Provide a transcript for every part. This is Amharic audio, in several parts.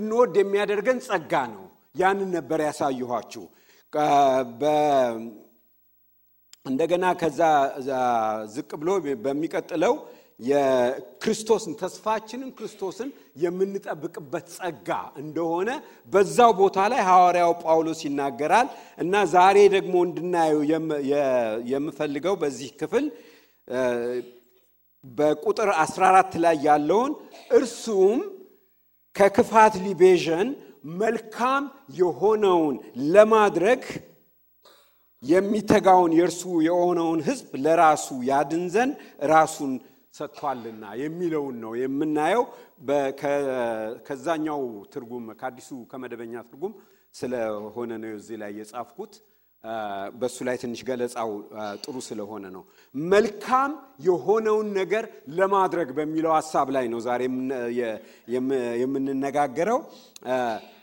እንድንወድ የሚያደርገን ጸጋ ነው። ያንን ነበር ያሳየኋችሁ። እንደገና ከዛ ዝቅ ብሎ በሚቀጥለው የክርስቶስን ተስፋችንን ክርስቶስን የምንጠብቅበት ጸጋ እንደሆነ በዛው ቦታ ላይ ሐዋርያው ጳውሎስ ይናገራል እና ዛሬ ደግሞ እንድናየው የምፈልገው በዚህ ክፍል በቁጥር 14 ላይ ያለውን እርሱም ከክፋት ሊቤዠን መልካም የሆነውን ለማድረግ የሚተጋውን የእርሱ የሆነውን ሕዝብ ለራሱ ያድን ዘንድ ራሱን ሰጥቷልና የሚለውን ነው የምናየው። ከዛኛው ትርጉም ከአዲሱ ከመደበኛ ትርጉም ስለሆነ ነው እዚህ ላይ የጻፍኩት። በእሱ ላይ ትንሽ ገለጻው ጥሩ ስለሆነ ነው። መልካም የሆነውን ነገር ለማድረግ በሚለው ሀሳብ ላይ ነው ዛሬ የምንነጋገረው።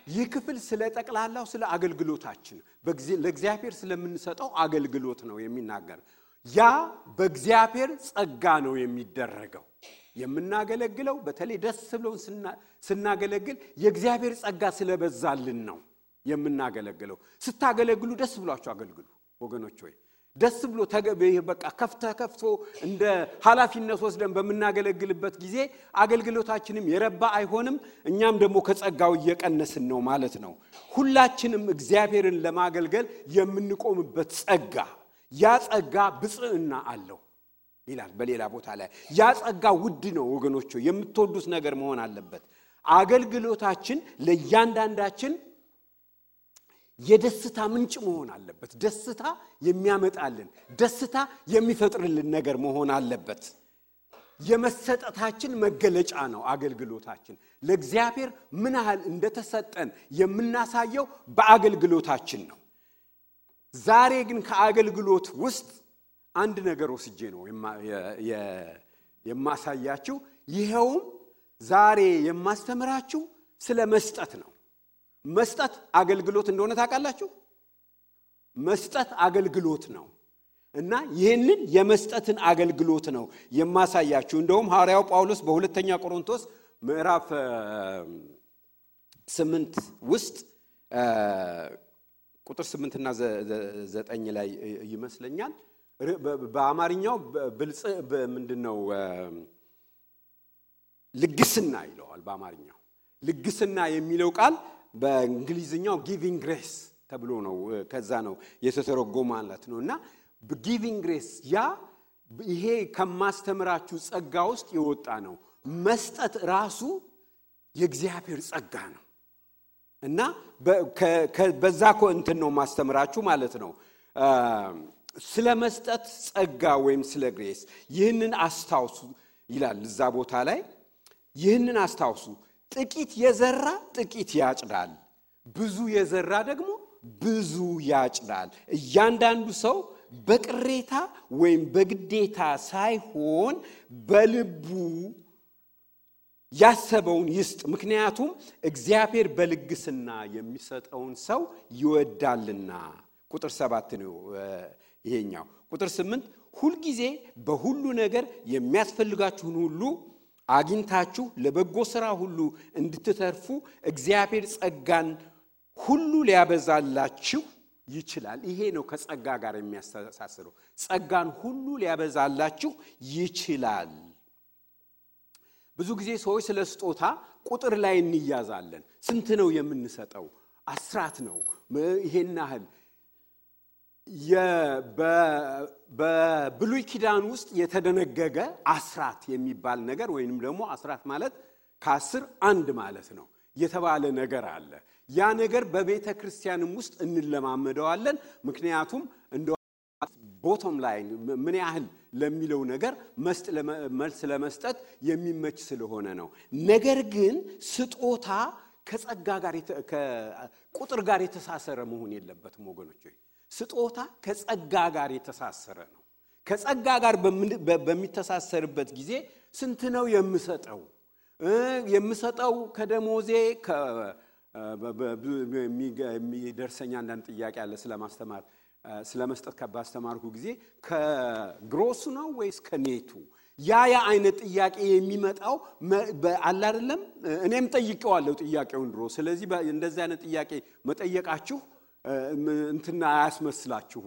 ይህ ክፍል ስለ ጠቅላላው ስለ አገልግሎታችን ለእግዚአብሔር ስለምንሰጠው አገልግሎት ነው የሚናገር። ያ በእግዚአብሔር ጸጋ ነው የሚደረገው። የምናገለግለው በተለይ ደስ ብሎን ስናገለግል የእግዚአብሔር ጸጋ ስለበዛልን ነው የምናገለግለው። ስታገለግሉ ደስ ብሏቸው አገልግሉ ወገኖች። ወይ ደስ ብሎ በቃ ከፍተ ከፍቶ እንደ ኃላፊነት ወስደን በምናገለግልበት ጊዜ አገልግሎታችንም የረባ አይሆንም። እኛም ደግሞ ከጸጋው እየቀነስን ነው ማለት ነው። ሁላችንም እግዚአብሔርን ለማገልገል የምንቆምበት ጸጋ ያ ጸጋ ብፅዕና አለው ይላል በሌላ ቦታ ላይ። ያ ጸጋ ውድ ነው ወገኖች፣ የምትወዱት ነገር መሆን አለበት። አገልግሎታችን ለእያንዳንዳችን የደስታ ምንጭ መሆን አለበት። ደስታ የሚያመጣልን ደስታ የሚፈጥርልን ነገር መሆን አለበት። የመሰጠታችን መገለጫ ነው አገልግሎታችን። ለእግዚአብሔር ምን ያህል እንደተሰጠን የምናሳየው በአገልግሎታችን ነው። ዛሬ ግን ከአገልግሎት ውስጥ አንድ ነገር ወስጄ ነው የማሳያችሁ። ይኸውም ዛሬ የማስተምራችሁ ስለ መስጠት ነው። መስጠት አገልግሎት እንደሆነ ታውቃላችሁ። መስጠት አገልግሎት ነው እና ይህንን የመስጠትን አገልግሎት ነው የማሳያችሁ። እንደውም ሐዋርያው ጳውሎስ በሁለተኛ ቆሮንቶስ ምዕራፍ ስምንት ውስጥ ቁጥር ስምንትና ዘጠኝ ላይ ይመስለኛል በአማርኛው ብልጽ ምንድን ነው ልግስና ይለዋል። በአማርኛው ልግስና የሚለው ቃል በእንግሊዝኛው giving grace ተብሎ ነው ከዛ ነው የተተረጎመ ማለት ነው እና giving grace ያ ይሄ ከማስተምራችሁ ጸጋ ውስጥ የወጣ ነው። መስጠት ራሱ የእግዚአብሔር ጸጋ ነው እና በዛ እንትን ነው ማስተምራችሁ ማለት ነው። ስለ መስጠት ጸጋ ወይም ስለ ግሬስ ይህንን አስታውሱ ይላል እዛ ቦታ ላይ። ይህንን አስታውሱ፣ ጥቂት የዘራ ጥቂት ያጭዳል፣ ብዙ የዘራ ደግሞ ብዙ ያጭዳል። እያንዳንዱ ሰው በቅሬታ ወይም በግዴታ ሳይሆን በልቡ ያሰበውን ይስጥ፣ ምክንያቱም እግዚአብሔር በልግስና የሚሰጠውን ሰው ይወዳልና። ቁጥር ሰባት ነው ይሄኛው። ቁጥር ስምንት ሁልጊዜ በሁሉ ነገር የሚያስፈልጋችሁን ሁሉ አግኝታችሁ ለበጎ ሥራ ሁሉ እንድትተርፉ እግዚአብሔር ጸጋን ሁሉ ሊያበዛላችሁ ይችላል። ይሄ ነው ከጸጋ ጋር የሚያስተሳስረው። ጸጋን ሁሉ ሊያበዛላችሁ ይችላል። ብዙ ጊዜ ሰዎች ስለ ስጦታ ቁጥር ላይ እንያዛለን። ስንት ነው የምንሰጠው? አስራት ነው ይሄን ያህል በብሉይ ኪዳን ውስጥ የተደነገገ አስራት የሚባል ነገር ወይንም ደግሞ አስራት ማለት ከአስር አንድ ማለት ነው የተባለ ነገር አለ። ያ ነገር በቤተ ክርስቲያንም ውስጥ እንለማመደዋለን። ምክንያቱም እንደ ቦቶም ላይ ምን ያህል ለሚለው ነገር መልስ ለመስጠት የሚመች ስለሆነ ነው። ነገር ግን ስጦታ ከጸጋ ጋር ከቁጥር ጋር የተሳሰረ መሆን የለበትም ወገኖች። ስጦታ ከጸጋ ጋር የተሳሰረ ነው። ከጸጋ ጋር በሚተሳሰርበት ጊዜ ስንት ነው የምሰጠው? የምሰጠው ከደሞዜ የሚደርሰኝ አንዳንድ ጥያቄ አለ ስለማስተማር ስለ ባስተማርኩ ጊዜ ከግሮሱ ነው ወይስ ከኔቱ? ያ ያ አይነት ጥያቄ የሚመጣው አለ አይደለም። እኔም ጠይቀዋለሁ ጥያቄውን ድሮ። ስለዚህ እንደዚህ አይነት ጥያቄ መጠየቃችሁ እንትና አያስመስላችሁ።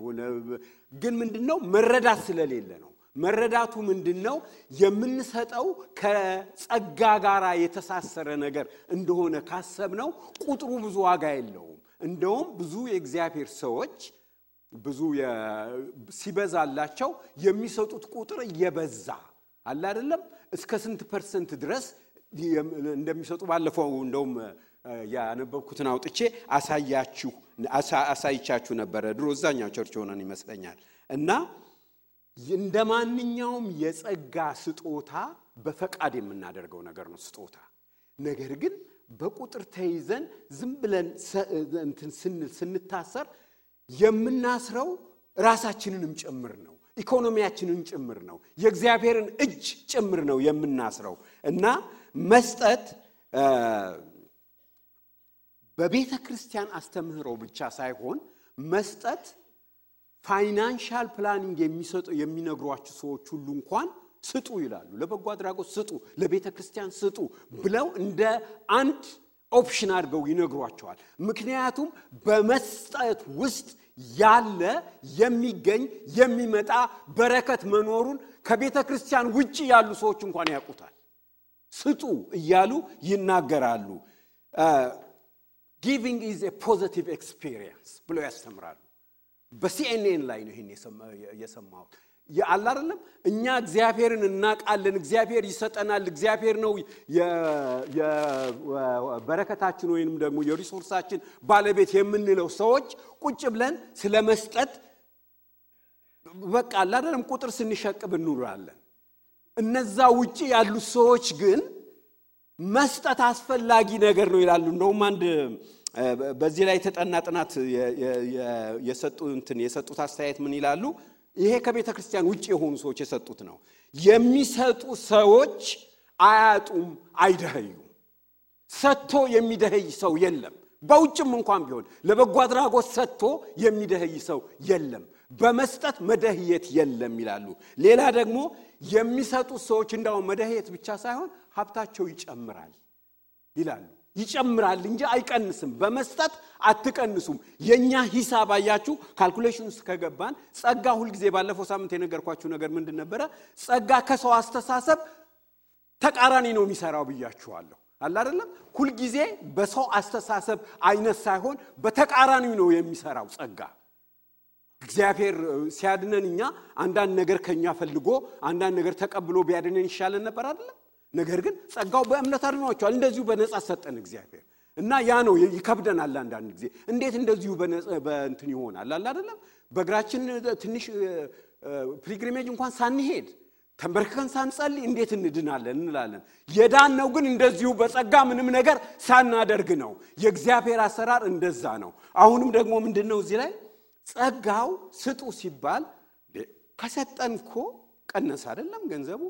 ግን ምንድን ነው መረዳት ስለሌለ ነው። መረዳቱ ምንድን ነው? የምንሰጠው ከጸጋ ጋር የተሳሰረ ነገር እንደሆነ ካሰብነው ቁጥሩ ብዙ ዋጋ የለውም። እንደውም ብዙ የእግዚአብሔር ሰዎች ብዙ ሲበዛላቸው የሚሰጡት ቁጥር እየበዛ አለ አይደለም። እስከ ስንት percent ድረስ እንደሚሰጡ ባለፈው እንደውም ያነበብኩትን አውጥቼ አሳያችሁ አሳይቻችሁ ነበረ። ድሮ እዛኛው church ሆነን ይመስለኛል እና እንደ ማንኛውም የጸጋ ስጦታ በፈቃድ የምናደርገው ነገር ነው ስጦታ። ነገር ግን በቁጥር ተይዘን ዝም ብለን ስንታሰር የምናስረው ራሳችንንም ጭምር ነው፣ ኢኮኖሚያችንን ጭምር ነው፣ የእግዚአብሔርን እጅ ጭምር ነው የምናስረው እና መስጠት በቤተ ክርስቲያን አስተምህሮ ብቻ ሳይሆን መስጠት financial planning የሚሰጡ የሚነግሯችሁ ሰዎች ሁሉ እንኳን ስጡ ይላሉ። ለበጎ አድራጎት ስጡ፣ ለቤተ ክርስቲያን ስጡ ብለው እንደ አንድ option አድርገው ይነግሯቸዋል። ምክንያቱም በመስጠት ውስጥ ያለ የሚገኝ የሚመጣ በረከት መኖሩን ከቤተ ክርስቲያን ውጭ ያሉ ሰዎች እንኳን ያውቁታል። ስጡ እያሉ ይናገራሉ። giving is positive experience ብለው ያስተምራሉ። በሲኤንኤን ላይ ነው ይህን የሰማሁት። አለ አይደለም እኛ እግዚአብሔርን እናውቃለን፣ እግዚአብሔር ይሰጠናል፣ እግዚአብሔር ነው የበረከታችን ወይንም ደግሞ የሪሶርሳችን ባለቤት የምንለው ሰዎች ቁጭ ብለን ስለ መስጠት በቃ አለ አይደለም ቁጥር ስንሸቅብ እንውላለን። እነዛ ውጭ ያሉት ሰዎች ግን መስጠት አስፈላጊ ነገር ነው ይላሉ። እንደውም አንድ በዚህ ላይ የተጠና ጥናት የሰጡት አስተያየት ምን ይላሉ? ይሄ ከቤተ ክርስቲያን ውጭ የሆኑ ሰዎች የሰጡት ነው። የሚሰጡ ሰዎች አያጡም፣ አይደኸዩም። ሰጥቶ የሚደኸይ ሰው የለም። በውጭም እንኳን ቢሆን ለበጎ አድራጎት ሰጥቶ የሚደኸይ ሰው የለም። በመስጠት መደህየት የለም ይላሉ። ሌላ ደግሞ የሚሰጡት ሰዎች እንዳውም መደህየት ብቻ ሳይሆን ሀብታቸው ይጨምራል ይላሉ። ይጨምራል እንጂ አይቀንስም። በመስጠት አትቀንሱም። የእኛ ሂሳብ አያችሁ፣ calculation ውስጥ ከገባን ጸጋ ሁልጊዜ ባለፈው ሳምንት የነገርኳችሁ ነገር ምንድን ነበረ? ጸጋ ከሰው አስተሳሰብ ተቃራኒ ነው የሚሰራው ብያችኋለሁ። አለ አይደለም? ሁልጊዜ በሰው አስተሳሰብ አይነት ሳይሆን በተቃራኒው ነው የሚሰራው ጸጋ። እግዚአብሔር ሲያድነን እኛ አንዳንድ ነገር ከኛ ፈልጎ አንዳንድ ነገር ተቀብሎ ቢያድነን ይሻለን ነበር አይደለም? ነገር ግን ጸጋው በእምነት አድኗቸዋል። እንደዚሁ በነጻ ሰጠን እግዚአብሔር እና ያ ነው ይከብደናል። አንዳንድ ጊዜ እንዴት እንደዚሁ በእንትን ይሆናል አለ አይደለም? በእግራችን ትንሽ ፒልግሪሜጅ እንኳን ሳንሄድ ተንበርክከን ሳንጸልይ እንዴት እንድናለን እንላለን። የዳን ነው ግን እንደዚሁ በጸጋ ምንም ነገር ሳናደርግ ነው። የእግዚአብሔር አሰራር እንደዛ ነው። አሁንም ደግሞ ምንድን ነው እዚህ ላይ ጸጋው ስጡ ሲባል ከሰጠን እኮ ቀነስ አይደለም ገንዘቡ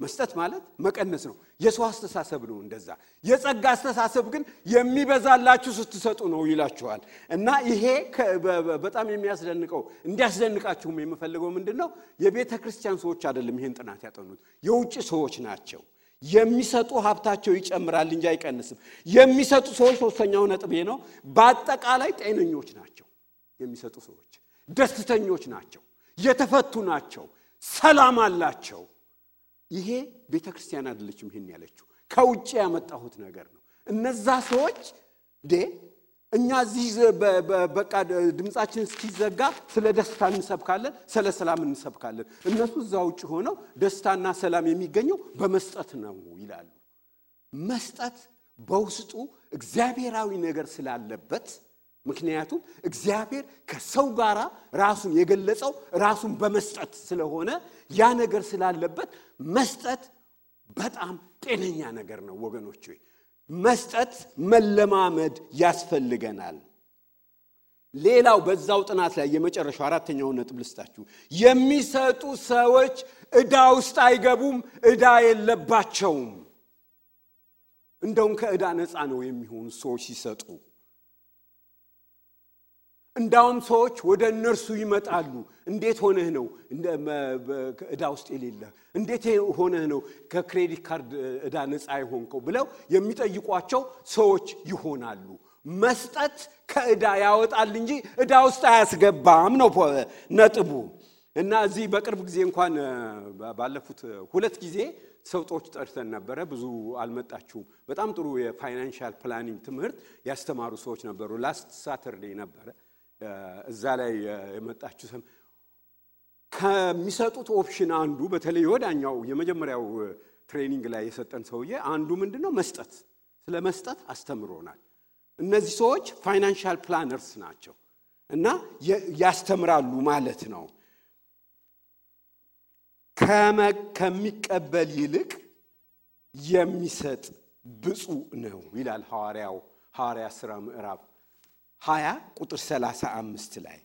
መስጠት ማለት መቀነስ ነው። የሰው አስተሳሰብ ነው እንደዛ። የጸጋ አስተሳሰብ ግን የሚበዛላችሁ ስትሰጡ ነው ይላችኋል። እና ይሄ በጣም የሚያስደንቀው እንዲያስደንቃችሁም የምፈልገው ምንድን ነው የቤተ ክርስቲያን ሰዎች አይደለም ይሄን ጥናት ያጠኑት፣ የውጭ ሰዎች ናቸው። የሚሰጡ ሀብታቸው ይጨምራል እንጂ አይቀንስም። የሚሰጡ ሰዎች ሶስተኛው ነጥቤ ነው፣ በአጠቃላይ ጤነኞች ናቸው። የሚሰጡ ሰዎች ደስተኞች ናቸው፣ የተፈቱ ናቸው፣ ሰላም አላቸው። ይሄ ቤተ ክርስቲያን አይደለችም ይሄን ያለችው ከውጭ ያመጣሁት ነገር ነው። እነዛ ሰዎች ዴ እኛ እዚህ በቃ ድምፃችን እስኪዘጋ ስለ ደስታ እንሰብካለን፣ ስለ ሰላም እንሰብካለን። እነሱ እዛ ውጭ ሆነው ደስታና ሰላም የሚገኘው በመስጠት ነው ይላሉ። መስጠት በውስጡ እግዚአብሔራዊ ነገር ስላለበት ምክንያቱም እግዚአብሔር ከሰው ጋር ራሱን የገለጸው ራሱን በመስጠት ስለሆነ ያ ነገር ስላለበት መስጠት በጣም ጤነኛ ነገር ነው ወገኖች። መስጠት መለማመድ ያስፈልገናል። ሌላው በዛው ጥናት ላይ የመጨረሻው አራተኛውን ነጥብ ልስጣችሁ። የሚሰጡ ሰዎች ዕዳ ውስጥ አይገቡም፣ ዕዳ የለባቸውም። እንደውም ከዕዳ ነፃ ነው የሚሆኑ ሰዎች ሲሰጡ እንዳውም ሰዎች ወደ እነርሱ ይመጣሉ። እንዴት ሆነህ ነው ዕዳ ውስጥ የሌለ? እንዴት ሆነህ ነው ከ credit card ዕዳ ነፃ የሆንከው? ብለው የሚጠይቋቸው ሰዎች ይሆናሉ። መስጠት ከዕዳ ያወጣል እንጂ ዕዳ ውስጥ አያስገባም ነው ነጥቡ። እና እዚህ በቅርብ ጊዜ እንኳን ባለፉት ሁለት ጊዜ ሰዎች ጠርተን ነበረ። ብዙ አልመጣችሁም። በጣም ጥሩ የ financial planning ትምህርት ያስተማሩ ሰዎች ነበሩ። last Saturday ነበረ እዛ ላይ የመጣችሁ ሰም ከሚሰጡት option አንዱ በተለይ ወዳኛው የመጀመሪያው training ላይ የሰጠን ሰውዬ አንዱ ምንድን ነው መስጠት፣ ስለ መስጠት አስተምሮናል። እነዚህ ሰዎች financial planners ናቸው እና ያስተምራሉ ማለት ነው። ከሚቀበል ይልቅ የሚሰጥ ብፁዕ ነው ይላል ሐዋርያው ሐዋርያ ሥራ ምዕራፍ 20 ቁጥር 35 ላይ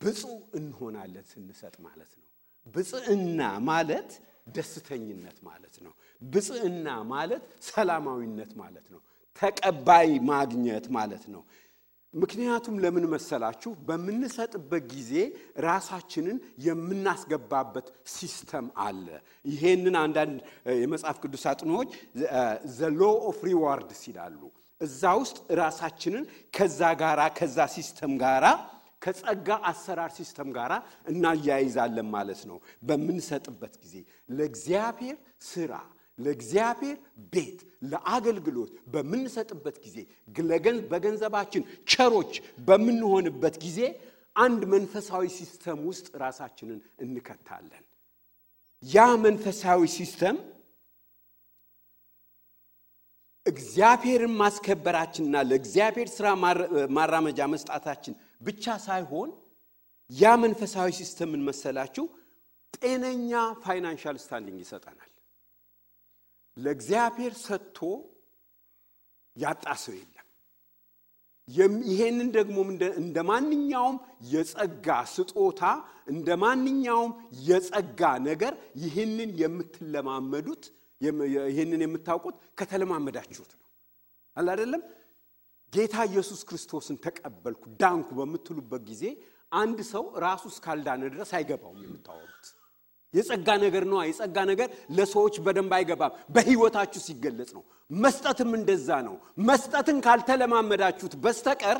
ብፁዕ እንሆናለን ስንሰጥ ማለት ነው። ብፅዕና ማለት ደስተኝነት ማለት ነው። ብፅዕና ማለት ሰላማዊነት ማለት ነው። ተቀባይ ማግኘት ማለት ነው። ምክንያቱም ለምን መሰላችሁ? በምንሰጥበት ጊዜ ራሳችንን የምናስገባበት system አለ። ይሄንን አንዳንድ የመጽሐፍ ቅዱስ አጥኖዎች the law of rewards ይላሉ። እዛ ውስጥ ራሳችንን ከዛ ጋራ ከዛ system ጋራ ከጸጋ አሰራር system ጋር እናያይዛለን ማለት ነው። በምንሰጥበት ጊዜ ለእግዚአብሔር ስራ፣ ለእግዚአብሔር ቤት፣ ለአገልግሎት በምንሰጥበት ጊዜ በገንዘባችን ቸሮች በምንሆንበት ጊዜ አንድ መንፈሳዊ system ውስጥ ራሳችንን እንከታለን። ያ መንፈሳዊ system እግዚአብሔርን ማስከበራችንና ለእግዚአብሔር ስራ ማራመጃ መስጣታችን ብቻ ሳይሆን ያ መንፈሳዊ system ምን መሰላችሁ? ጤነኛ financial standing ይሰጠናል። ለእግዚአብሔር ሰጥቶ ያጣ ሰው የለም። ይሄንን ደግሞ እንደ ማንኛውም የጸጋ ስጦታ እንደ ማንኛውም የጸጋ ነገር ይህንን የምትለማመዱት ይህንን የምታውቁት ከተለማመዳችሁት ነው። አለ አይደለም? ጌታ ኢየሱስ ክርስቶስን ተቀበልኩ ዳንኩ በምትሉበት ጊዜ አንድ ሰው ራሱ እስካልዳነ ድረስ አይገባውም። የምታወሩት የጸጋ ነገር ነዋ። የጸጋ ነገር ለሰዎች በደንብ አይገባም። በሕይወታችሁ ሲገለጽ ነው። መስጠትም እንደዛ ነው። መስጠትን ካልተለማመዳችሁት በስተቀር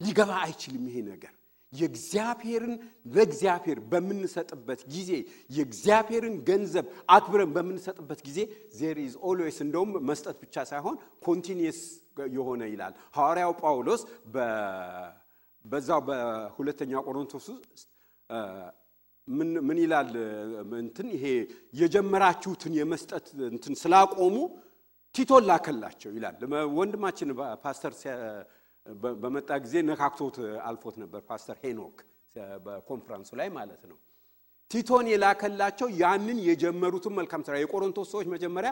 ሊገባ አይችልም ይሄ ነገር የእግዚአብሔርን ለእግዚአብሔር በምንሰጥበት ጊዜ የእግዚአብሔርን ገንዘብ አክብረን በምንሰጥበት ጊዜ there is always እንደውም መስጠት ብቻ ሳይሆን continuous የሆነ ይላል። ሐዋርያው ጳውሎስ በዛው በሁለተኛ ቆሮንቶስ ውስጥ ምን ይላል? እንትን ይሄ የጀመራችሁትን የመስጠት እንትን ስላቆሙ ቲቶን ላከላቸው ይላል። ወንድማችን ፓስተር በመጣ ጊዜ ነካክቶት አልፎት ነበር ፓስተር ሄኖክ በኮንፈረንሱ ላይ ማለት ነው። ቲቶን የላከላቸው ያንን የጀመሩትን መልካም ስራ የቆሮንቶስ ሰዎች መጀመሪያ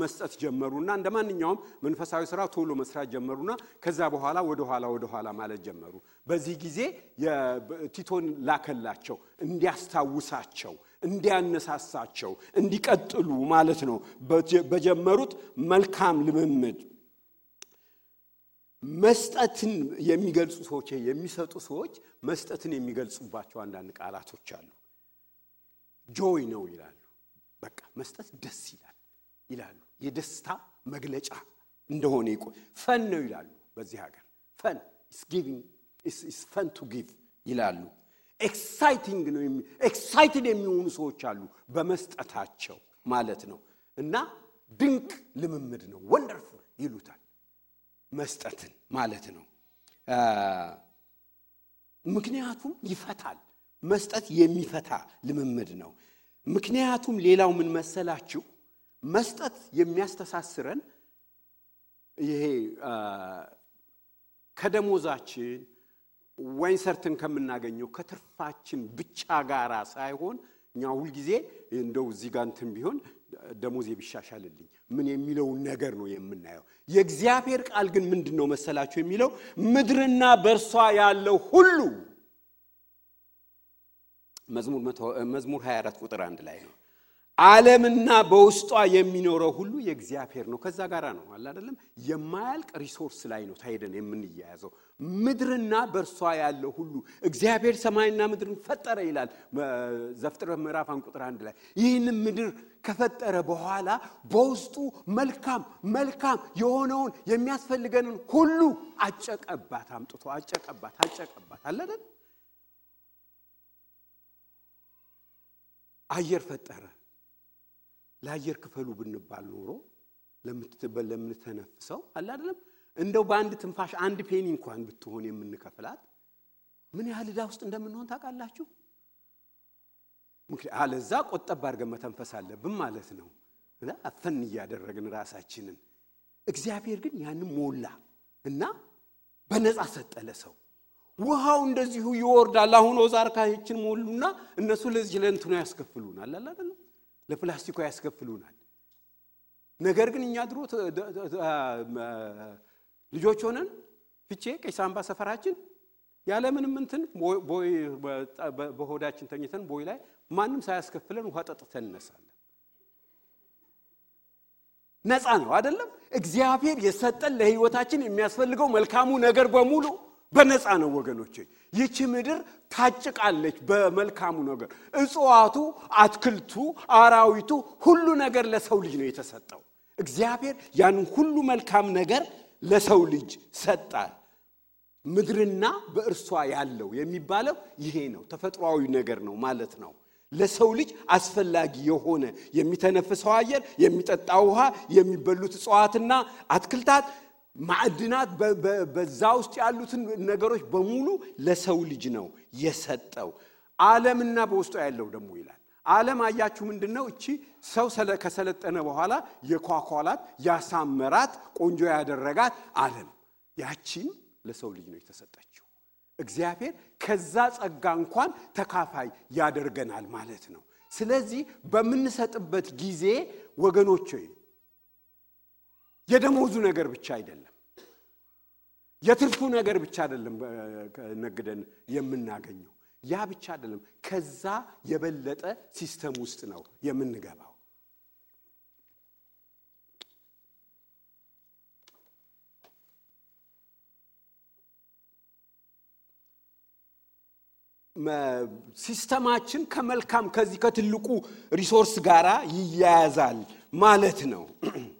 መስጠት ጀመሩና እንደ ማንኛውም መንፈሳዊ ስራ ቶሎ መስራት ጀመሩና ከዛ በኋላ ወደኋላ ወደኋላ ማለት ጀመሩ። በዚህ ጊዜ ቲቶን ላከላቸው እንዲያስታውሳቸው፣ እንዲያነሳሳቸው፣ እንዲቀጥሉ ማለት ነው በጀመሩት መልካም ልምምድ መስጠትን የሚገልጹ ሰዎች የሚሰጡ ሰዎች መስጠትን የሚገልጹባቸው አንዳንድ ቃላቶች አሉ። joy ነው ይላሉ። በቃ መስጠት ደስ ይላል ይላሉ። የደስታ መግለጫ እንደሆነ ይቆ fun ነው ይላሉ። በዚህ ሀገር fun fun to give ይላሉ። exciting ነው excited የሚሆኑ ሰዎች አሉ በመስጠታቸው ማለት ነው። እና ድንቅ ልምምድ ነው ወንደርፉል ይሉታል መስጠትን ማለት ነው። ምክንያቱም ይፈታል። መስጠት የሚፈታ ልምምድ ነው። ምክንያቱም ሌላው ምን መሰላችሁ? መስጠት የሚያስተሳስረን ይሄ ከደሞዛችን ወይን ሰርተን ከምናገኘው ከትርፋችን ብቻ ጋራ ሳይሆን እኛ ሁልጊዜ እንደው እዚህ ጋር እንትን ቢሆን ደሞዜ ቢሻሻልልኝ ምን የሚለውን ነገር ነው የምናየው። የእግዚአብሔር ቃል ግን ምንድን ነው መሰላችሁ የሚለው ምድርና በእርሷ ያለው ሁሉ መዝሙር 24 ቁጥር አንድ ላይ ነው። ዓለምና በውስጧ የሚኖረው ሁሉ የእግዚአብሔር ነው። ከዛ ጋር ነው አለ አይደለም። የማያልቅ resource ላይ ነው ታሄደን የምንያያዘው። ምድርና በእርሷ ያለው ሁሉ እግዚአብሔር ሰማይና ምድርን ፈጠረ ይላል ዘፍጥረት ምዕራፍ አንድ ቁጥር አንድ ላይ። ይህንም ምድር ከፈጠረ በኋላ በውስጡ መልካም መልካም የሆነውን የሚያስፈልገንን ሁሉ አጨቀባት፣ አምጥቶ አጨቀባት፣ አጨቀባት አለ አይደል። አየር ፈጠረ። ለአየር ክፈሉ ብንባል ኖሮ ለምንተነፍሰው አለ አይደለም እንደው በአንድ ትንፋሽ አንድ ፔኒ እንኳን ብትሆን የምንከፍላት ምን ያህል ዕዳ ውስጥ እንደምንሆን ታውቃላችሁ? አለዛ ቆጠብ አድርገን መተንፈስ አለብን ማለት ነው። አፈን እያደረግን ራሳችንን። እግዚአብሔር ግን ያንን ሞላ እና በነፃ ሰጠ ለሰው። ውሃው እንደዚሁ ይወርዳል። አሁን ኦዛርካችን ሞሉና እነሱ ለዚህ ለእንትኑ ያስከፍሉናል አለ አይደለም ለፕላስቲኩ ያስከፍሉናል። ነገር ግን እኛ ድሮ ልጆች ሆነን ፍቼ ቀይ ሳምባ ሰፈራችን ያለምንም እንትን በሆዳችን ተኝተን ቦይ ላይ ማንም ሳያስከፍለን ውሃ ጠጥተን እነሳለን። ነፃ ነው አይደለም? እግዚአብሔር የሰጠን ለሕይወታችን የሚያስፈልገው መልካሙ ነገር በሙሉ በነፃ ነው ወገኖቼ። ይቺ ምድር ታጭቃለች በመልካሙ ነገር። እጽዋቱ፣ አትክልቱ፣ አራዊቱ ሁሉ ነገር ለሰው ልጅ ነው የተሰጠው። እግዚአብሔር ያንን ሁሉ መልካም ነገር ለሰው ልጅ ሰጣ። ምድርና በእርሷ ያለው የሚባለው ይሄ ነው። ተፈጥሯዊ ነገር ነው ማለት ነው። ለሰው ልጅ አስፈላጊ የሆነ የሚተነፍሰው አየር፣ የሚጠጣ ውሃ፣ የሚበሉት እጽዋትና አትክልታት ማዕድናት በዛ ውስጥ ያሉትን ነገሮች በሙሉ ለሰው ልጅ ነው የሰጠው። ዓለምና በውስጡ ያለው ደግሞ ይላል። ዓለም አያችሁ ምንድን ነው? እቺ ሰው ከሰለጠነ በኋላ የኳኳላት ያሳመራት ቆንጆ ያደረጋት ዓለም ያቺን ለሰው ልጅ ነው የተሰጠችው። እግዚአብሔር ከዛ ጸጋ እንኳን ተካፋይ ያደርገናል ማለት ነው። ስለዚህ በምንሰጥበት ጊዜ ወገኖች የደሞዙ ነገር ብቻ አይደለም፣ የትርፉ ነገር ብቻ አይደለም ነግደን የምናገኘው። ያ ብቻ አይደለም፣ ከዛ የበለጠ system ውስጥ ነው የምንገባው። system ኣችን ከመልካም ከዚህ ከትልቁ resource ጋር ይያያዛል ማለት ነው።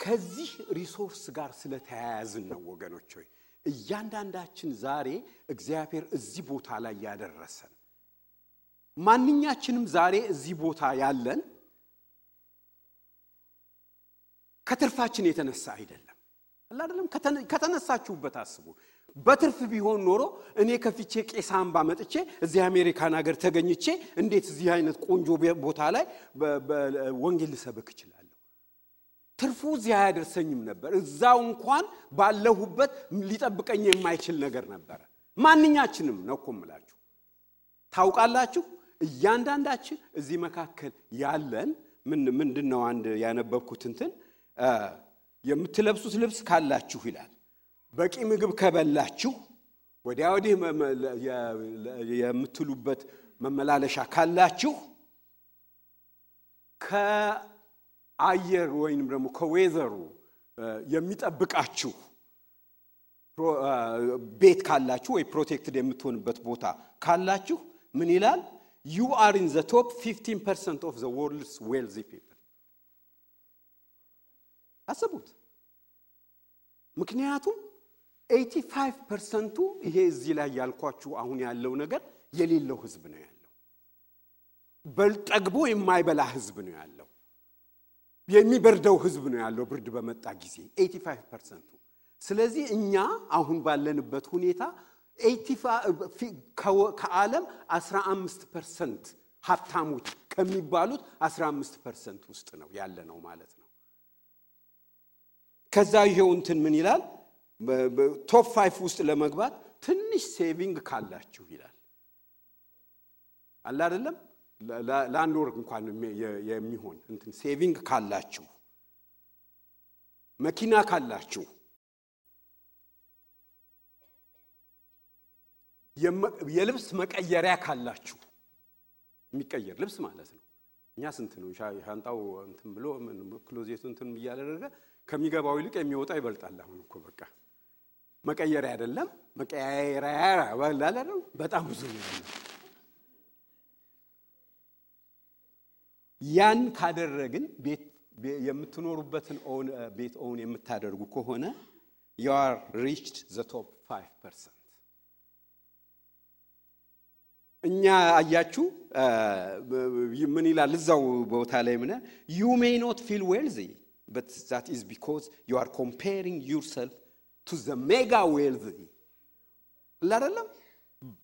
ከዚህ resource ጋር ስለተያያዝን ነው ወገኖች ሆይ እያንዳንዳችን ዛሬ እግዚአብሔር እዚህ ቦታ ላይ ያደረሰን። ማንኛችንም ዛሬ እዚህ ቦታ ያለን ከትርፋችን የተነሳ አይደለም። አይደለም ከተነሳችሁበት አስቡ። በትርፍ ቢሆን ኖሮ እኔ ከፍቼ ቄስ አምባ መጥቼ እዚህ አሜሪካን ሀገር ተገኝቼ እንዴት እዚህ አይነት ቆንጆ ቦታ ላይ ወንጌል ልሰብክ እችላለሁ? ትርፉ እዚህ አያደርሰኝም ነበር። እዛው እንኳን ባለሁበት ሊጠብቀኝ የማይችል ነገር ነበረ። ማንኛችንም ነው እኮ የምላችሁ። ታውቃላችሁ፣ እያንዳንዳችን እዚህ መካከል ያለን ምንድን ነው አንድ ያነበብኩት እንትን የምትለብሱት ልብስ ካላችሁ ይላል። በቂ ምግብ ከበላችሁ ወዲያ ወዲህ የምትሉበት መመላለሻ ካላችሁ ከአየር ወይንም ደግሞ ከ weather ኡ የሚጠብቃችሁ ቤት ካላችሁ ወይ protected የምትሆንበት ቦታ ካላችሁ ምን ይላል? you are in the top 15 percent of the world's wealthy people አስቡት። ምክንያቱም 85 percent ኡ ይሄ እዚህ ላይ ያልኳችሁ አሁን ያለው ነገር የሌለው ህዝብ ነው ያለው። በልቶ ጠግቦ የማይበላ ህዝብ ነው ያለው። የሚበርደው ህዝብ ነው ያለው ብርድ በመጣ ጊዜ 85 percent ኡ። ስለዚህ እኛ አሁን ባለንበት ሁኔታ ከዓለም 15 percent ሀብታሞች ከሚባሉት 15 percent ውስጥ ነው ያለነው ማለት ነው። ከዛ ይሄው እንትን ምን ይላል? top five ውስጥ ለመግባት ትንሽ saving ካላችሁ ይላል አለ አይደለም። ለአንድ ወር እንኳን የሚሆን እንትን saving ካላችሁ፣ መኪና ካላችሁ፣ የልብስ መቀየሪያ ካላችሁ የሚቀየር ልብስ ማለት ነው። እኛ ስንት ነው ሻንጣው እንትን ብሎ ክሎዜቱ እንትን እያደረገ ከሚገባው ይልቅ የሚወጣ ይበልጣል። አሁን እኮ በቃ መቀየሪያ አይደለም መቀያየሪያ በጣም ብዙ ነው። ያን ካደረግን የምትኖሩበትን ቤት own የምታደርጉ ከሆነ you are reached the top 5 percent። እኛ አያችሁ ምን ይላል እዛው ቦታ ላይ ምነ you may not feel wealthy but that is because you are comparing yourself to the mega wealthy አይደለም።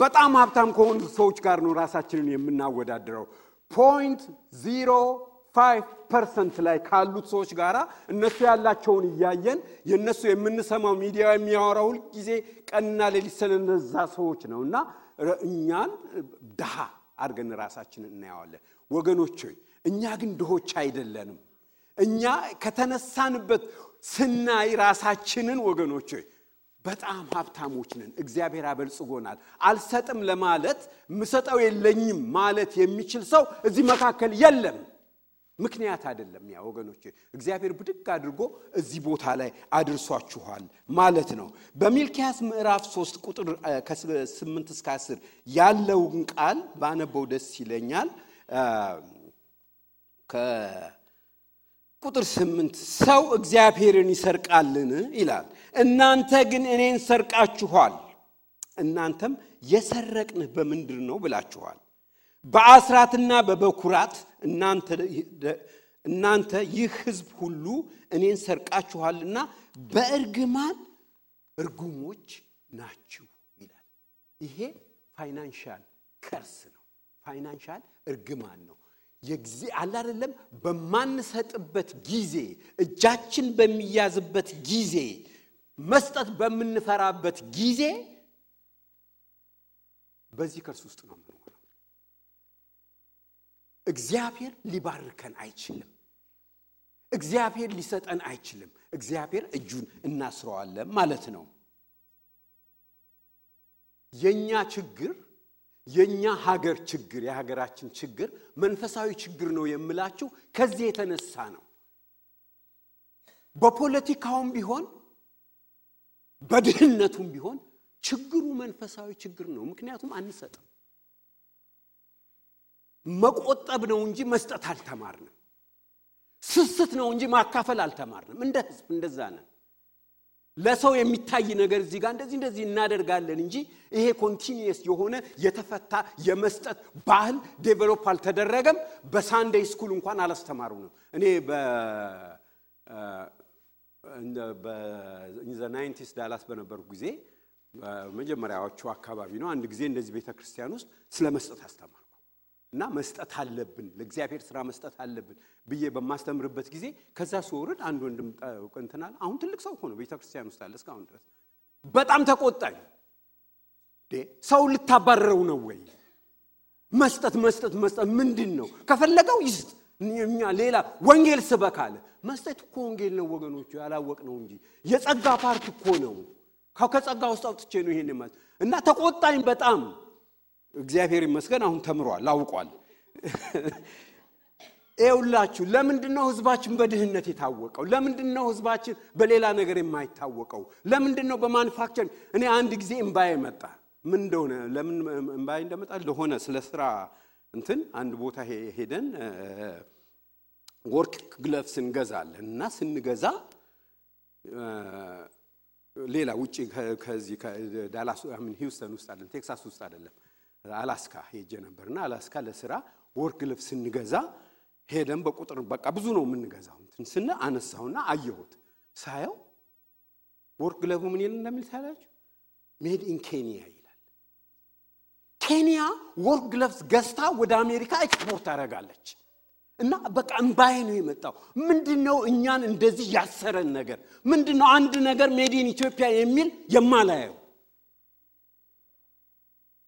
በጣም ሀብታም ከሆኑ ሰዎች ጋር ነው ራሳችንን የምናወዳድረው። point zero five percent ላይ ካሉት ሰዎች ጋር እነሱ ያላቸውን እያየን የእነሱ የምንሰማው ሚዲያ የሚያወራው ሁልጊዜ ቀንና ሌሊት ስለነዛ ሰዎች ነው እና እኛን ድሃ አድርገን ራሳችንን እናየዋለን። ወገኖች ሆይ እኛ ግን ድሆች አይደለንም። እኛ ከተነሳንበት ስናይ ራሳችንን ወገኖች ሆይ በጣም ሀብታሞች ነን። እግዚአብሔር አበልጽጎናል። አልሰጥም ለማለት ምሰጠው የለኝም ማለት የሚችል ሰው እዚህ መካከል የለም። ምክንያት አይደለም። ያ ወገኖች እግዚአብሔር ብድግ አድርጎ እዚህ ቦታ ላይ አድርሷችኋል ማለት ነው። በሚልኪያስ ምዕራፍ 3 ቁጥር ከ8 እስከ 10 ያለውን ቃል ባነበው ደስ ይለኛል። ቁጥር ስምንት ሰው እግዚአብሔርን ይሰርቃልን ይላል። እናንተ ግን እኔን ሰርቃችኋል። እናንተም የሰረቅንህ በምንድር ነው ብላችኋል። በአስራትና በበኩራት እናንተ ይህ ሕዝብ ሁሉ እኔን ሰርቃችኋልና በእርግማን እርጉሞች ናችሁ ይላል። ይሄ financial curse ነው። financial እርግማን ነው። አለ አይደለም። በማንሰጥበት ጊዜ እጃችን በሚያዝበት ጊዜ መስጠት በምንፈራበት ጊዜ በዚህ curse ውስጥ ነው የምንሆነው። እግዚአብሔር ሊባርከን አይችልም። እግዚአብሔር ሊሰጠን አይችልም። እግዚአብሔር እጁን እናስረዋለን ማለት ነው። የእኛ ችግር የእኛ ሀገር ችግር የሀገራችን ችግር መንፈሳዊ ችግር ነው የምላችሁ ከዚህ የተነሳ ነው። በፖለቲካውም ቢሆን በድህነቱም ቢሆን ችግሩ መንፈሳዊ ችግር ነው። ምክንያቱም አንሰጥም። መቆጠብ ነው እንጂ መስጠት አልተማርንም። ስስት ነው እንጂ ማካፈል አልተማርንም። እንደ ህዝብ እንደዛ ነን። ለሰው የሚታይ ነገር እዚህ ጋር እንደዚህ እንደዚህ እናደርጋለን እንጂ ይሄ continuous የሆነ የተፈታ የመስጠት ባህል develop አልተደረገም። በ Sunday school እንኳን አላስተማሩንም። እኔ nineties ዳላስ በነበርኩ ጊዜ መጀመሪያዎቹ አካባቢ ነው። አንድ ጊዜ እንደዚህ ቤተ ክርስቲያን ውስጥ ስለ መስጠት አስተማርኩ እና መስጠት አለብን ለእግዚአብሔር ስራ መስጠት አለብን ብዬ በማስተምርበት ጊዜ ከዛ ስወርድ አንድ ወንድም እንትን ይላል አሁን ትልቅ ሰው ሆነ ቤተ ክርስቲያን ውስጥ አለ እስካሁን ድረስ በጣም ተቆጣኝ። ሰው ልታባረረው ነው ወይ? መስጠት መስጠት መስጠት ምንድን ነው? ከፈለገው ይስጥ። እኛ ሌላ ወንጌል ስበክ አለ። መስጠት እኮ ወንጌል ነው ወገኖቹ፣ ያላወቅነው እንጂ የጸጋ part እኮ ነው። ከጸጋ ውስጥ አውጥቼ ነው ይሄን ማለት እና ተቆጣኝ በጣም እግዚአብሔር ይመስገን አሁን ተምሯል፣ አውቋል። ይኸውላችሁ ለምንድን ህዝባችን በድህነት የታወቀው? ለምንድን ህዝባችን በሌላ ነገር የማይታወቀው? ለምንድን ነው በ manufacture? እኔ አንድ ጊዜ እምባዬ መጣ። ምን እንደሆነ ለምን እምባዬ እንደመጣ ለሆነ ስለ ስራ እንትን አንድ ቦታ ሄደን work gloves እንገዛለን እና ስንገዛ ሌላ ውጭ ከዚህ ዳላስ ሂውስተን ውስጥ አለን ቴክሳስ ውስጥ አይደለም አላስካ ሄጄ ነበርና አላስካ ለስራ work gloves ስንገዛ ሄደን በቁጥር በቃ ብዙ ነው የምንገዛው። እንትን ስናነሳውና አየሁት። ሳየው work glove ኡ ምን ይል እንደሚል ታያላችሁ። made in ኬንያ ኬንያ work gloves ገዝታ ወደ አሜሪካ ኤክስፖርት ታደርጋለች። እና በቃ እምባዬ ነው የመጣው። ምንድን ነው እኛን እንደዚህ ያሰረን ነገር ምንድን ነው? አንድ ነገር made in ኢትዮጵያ የሚል የማላየው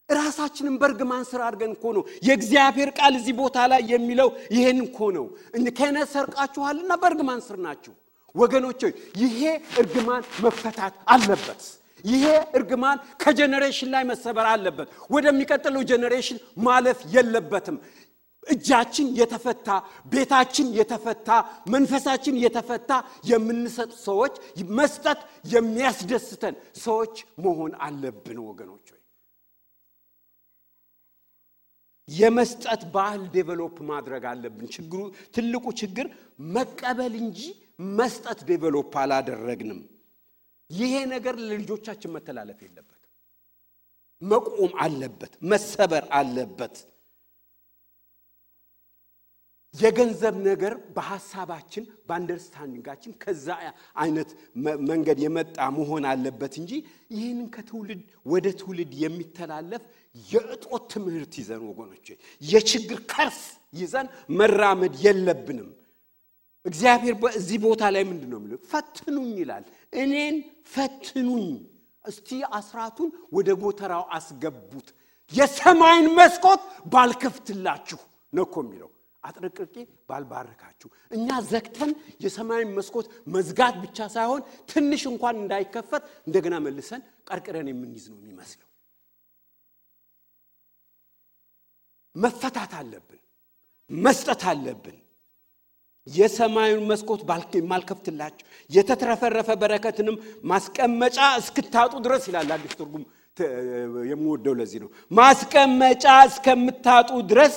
ራሳችንን በእርግማን ስር አድርገን እኮ ነው የእግዚአብሔር ቃል እዚህ ቦታ ላይ የሚለው ይሄን እኮ ነው። እኔን ሰርቃችኋልና በእርግማን ስር ናችሁ ወገኖች። ይሄ እርግማን መፈታት አለበት። ይሄ እርግማን ከ generation ላይ መሰበር አለበት። ወደሚቀጥለው generation ማለፍ የለበትም። እጃችን የተፈታ ቤታችን የተፈታ መንፈሳችን የተፈታ የምንሰጥ ሰዎች መስጠት የሚያስደስተን ሰዎች መሆን አለብን ወገኖች ሆይ የመስጠት ባህል develop ማድረግ አለብን ችግሩ ትልቁ ችግር መቀበል እንጂ መስጠት develop አላደረግንም ይሄ ነገር ለልጆቻችን መተላለፍ የለበትም መቆም አለበት መሰበር አለበት። የገንዘብ ነገር በሐሳባችን በአንደርስታንዲንጋችን ከዛ አይነት መንገድ የመጣ መሆን አለበት እንጂ ይህንን ከትውልድ ወደ ትውልድ የሚተላለፍ የእጦት ትምህርት ይዘን ወገኖች የችግር ከርስ ይዘን መራመድ የለብንም እግዚአብሔር በዚህ ቦታ ላይ ምንድን ነው የሚለው? ፈትኑኝ ይላል። እኔን ፈትኑኝ። እስቲ አስራቱን ወደ ጎተራው አስገቡት። የሰማይን መስኮት ባልከፍትላችሁ ነው እኮ የሚለው። አጥረቅርቄ ባልባረካችሁ እኛ ዘግተን የሰማይን መስኮት መዝጋት ብቻ ሳይሆን ትንሽ እንኳን እንዳይከፈት እንደገና መልሰን ቀርቅረን የምንይዝ ነው የሚመስለው። መፈታት አለብን። መስጠት አለብን የሰማዩን መስኮት የማልከፍትላችሁ የተትረፈረፈ በረከትንም ማስቀመጫ እስክታጡ ድረስ ይላል አዲስ ትርጉም የምወደው ለዚህ ነው። ማስቀመጫ እስከምታጡ ድረስ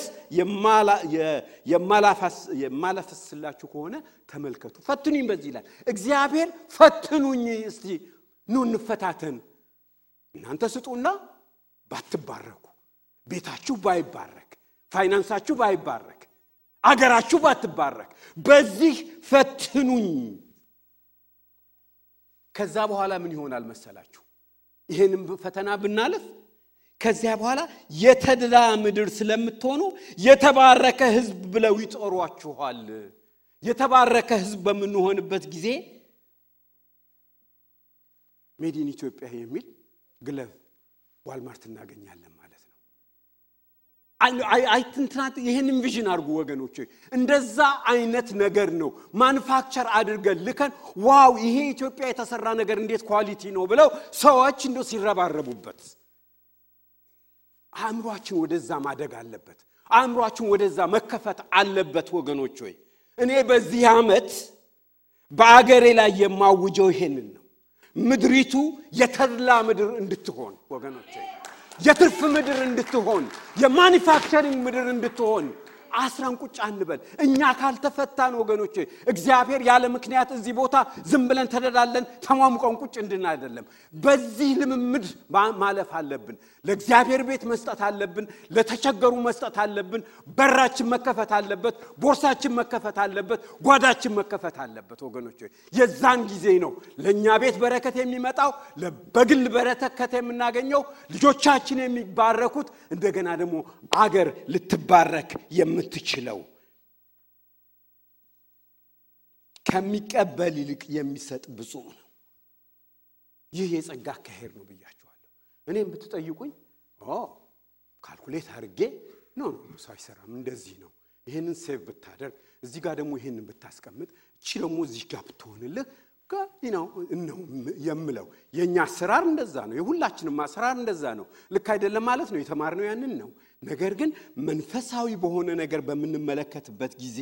የማላፈስላችሁ ከሆነ ተመልከቱ። ፈትኑኝ በዚህ ይላል። እግዚአብሔር ፈትኑኝ እስቲ ኑ እንፈታተን። እናንተ ስጡና ባትባረኩ። ቤታችሁ ባይባረክ ፋይናንሳችሁ ባይባረክ አገራችሁ ባትባረክ በዚህ ፈትኑኝ። ከዛ በኋላ ምን ይሆናል መሰላችሁ? ይህንም ፈተና ብናለፍ ከዚያ በኋላ የተድላ ምድር ስለምትሆኑ የተባረከ ህዝብ ብለው ይጠሯችኋል። የተባረከ ህዝብ በምንሆንበት ጊዜ ሜዲን ኢትዮጵያ የሚል glove ዋልማርት እናገኛለን አይትንትናት ይህንን vision አድርጉ ወገኖች እንደዛ አይነት ነገር ነው manufacture አድርገን ልከን wow ይሄ ኢትዮጵያ የተሰራ ነገር እንዴት quality ነው ብለው ሰዎች እንደ ሲረባረቡበት። አእምሯችን ወደዛ ማደግ አለበት። አእምሯችን ወደዛ መከፈት አለበት ወገኖች ሆይ። እኔ በዚህ ዓመት በአገሬ ላይ የማውጀው ይሄንን ነው። ምድሪቱ የተድላ ምድር እንድትሆን ወገኖች የትርፍ ምድር እንድትሆን የማኒፋክቸሪንግ ምድር እንድትሆን አስረን ቁጭ አንበል። እኛ ካልተፈታን ወገኖች እግዚአብሔር ያለ ምክንያት እዚህ ቦታ ዝም ብለን ተደላለን ተሟሙቀን ቁጭ እንድን አይደለም። በዚህ ልምምድ ማለፍ አለብን። ለእግዚአብሔር ቤት መስጠት አለብን። ለተቸገሩ መስጠት አለብን። በራችን መከፈት አለበት። ቦርሳችን መከፈት አለበት። ጓዳችን መከፈት አለበት ወገኖች የዛን ጊዜ ነው ለእኛ ቤት በረከት የሚመጣው በግል በረከት የምናገኘው ልጆቻችን የሚባረኩት እንደገና ደግሞ አገር ልትባረክ የምትችለው ከሚቀበል ይልቅ የሚሰጥ ብፁ ነው። ይህ የጸጋ አካሄድ ነው ብያቸዋለሁ እኔም ብትጠይቁኝ calculate አድርጌ no ሰው አይሰራም። እንደዚህ ነው። ይህንን save ብታደርግ እዚህ ጋር ደግሞ ይህንን ብታስቀምጥ እቺ ደግሞ እዚህ ጋር ብትሆንልህ ነው ነው የምለው። የእኛ አሰራር እንደዛ ነው። የሁላችንም አሰራር እንደዛ ነው። ልክ አይደለም ማለት ነው። የተማርነው ያንን ነው ነገር ግን መንፈሳዊ በሆነ ነገር በምንመለከትበት ጊዜ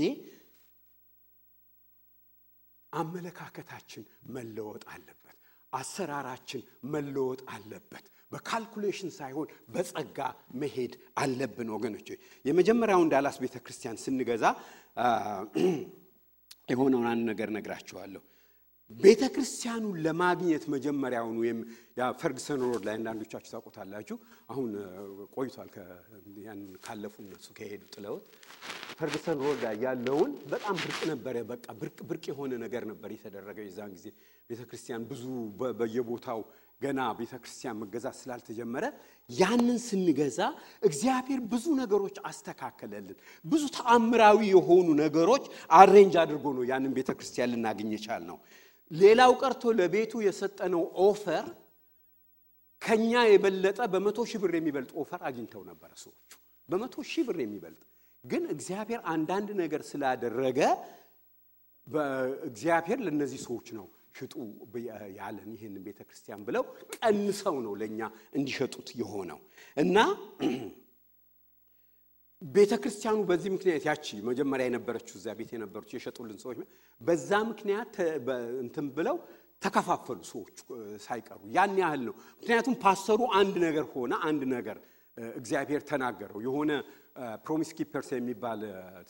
አመለካከታችን መለወጥ አለበት። አሰራራችን መለወጥ አለበት። በ calculation ሳይሆን በጸጋ መሄድ አለብን ወገኖች የመጀመሪያውን ዳላስ ቤተ ክርስቲያን ስንገዛ የሆነውን አንድ ነገር ነግራችኋለሁ ቤተ ክርስቲያኑን ለማግኘት መጀመሪያውኑ ወይም ፈርግሰን ሮድ ላይ አንዳንዶቻችሁ ታውቁታላችሁ። አሁን ቆይቷል ካለፉ እነሱ ከሄዱ ጥለውት። ፈርግሰን ሮድ ላይ ያለውን በጣም ብርቅ ነበረ። በቃ ብርቅ ብርቅ የሆነ ነገር ነበር የተደረገው የዛን ጊዜ። ቤተ ክርስቲያን ብዙ በየቦታው ገና ቤተ ክርስቲያን መገዛት ስላልተጀመረ ያንን ስንገዛ እግዚአብሔር ብዙ ነገሮች አስተካከለልን። ብዙ ተአምራዊ የሆኑ ነገሮች arrange አድርጎ ነው ያንን ቤተ ክርስቲያን ልናገኝ የቻልነው ሌላው ቀርቶ ለቤቱ የሰጠነው offer ከኛ የበለጠ በመቶ ሺህ ብር የሚበልጥ offer አግኝተው ነበረ ሰዎቹ። በመቶ ሺህ ብር የሚበልጥ ግን እግዚአብሔር አንዳንድ ነገር ስላደረገ እግዚአብሔር ለእነዚህ ሰዎች ነው ሽጡ ያለን ይህንን ቤተ ክርስቲያን ብለው ቀንሰው ነው ለእኛ እንዲሸጡት የሆነው። እና ቤተ ክርስቲያኑ በዚህ ምክንያት ያቺ መጀመሪያ የነበረችው እዚያ ቤት የነበሩት የሸጡልን ሰዎች በዛ ምክንያት እንትን ብለው ተከፋፈሉ ሰዎች ሳይቀሩ ያን ያህል ነው። ምክንያቱም ፓስተሩ አንድ ነገር ሆነ አንድ ነገር እግዚአብሔር ተናገረው። የሆነ Promise Keepers የሚባል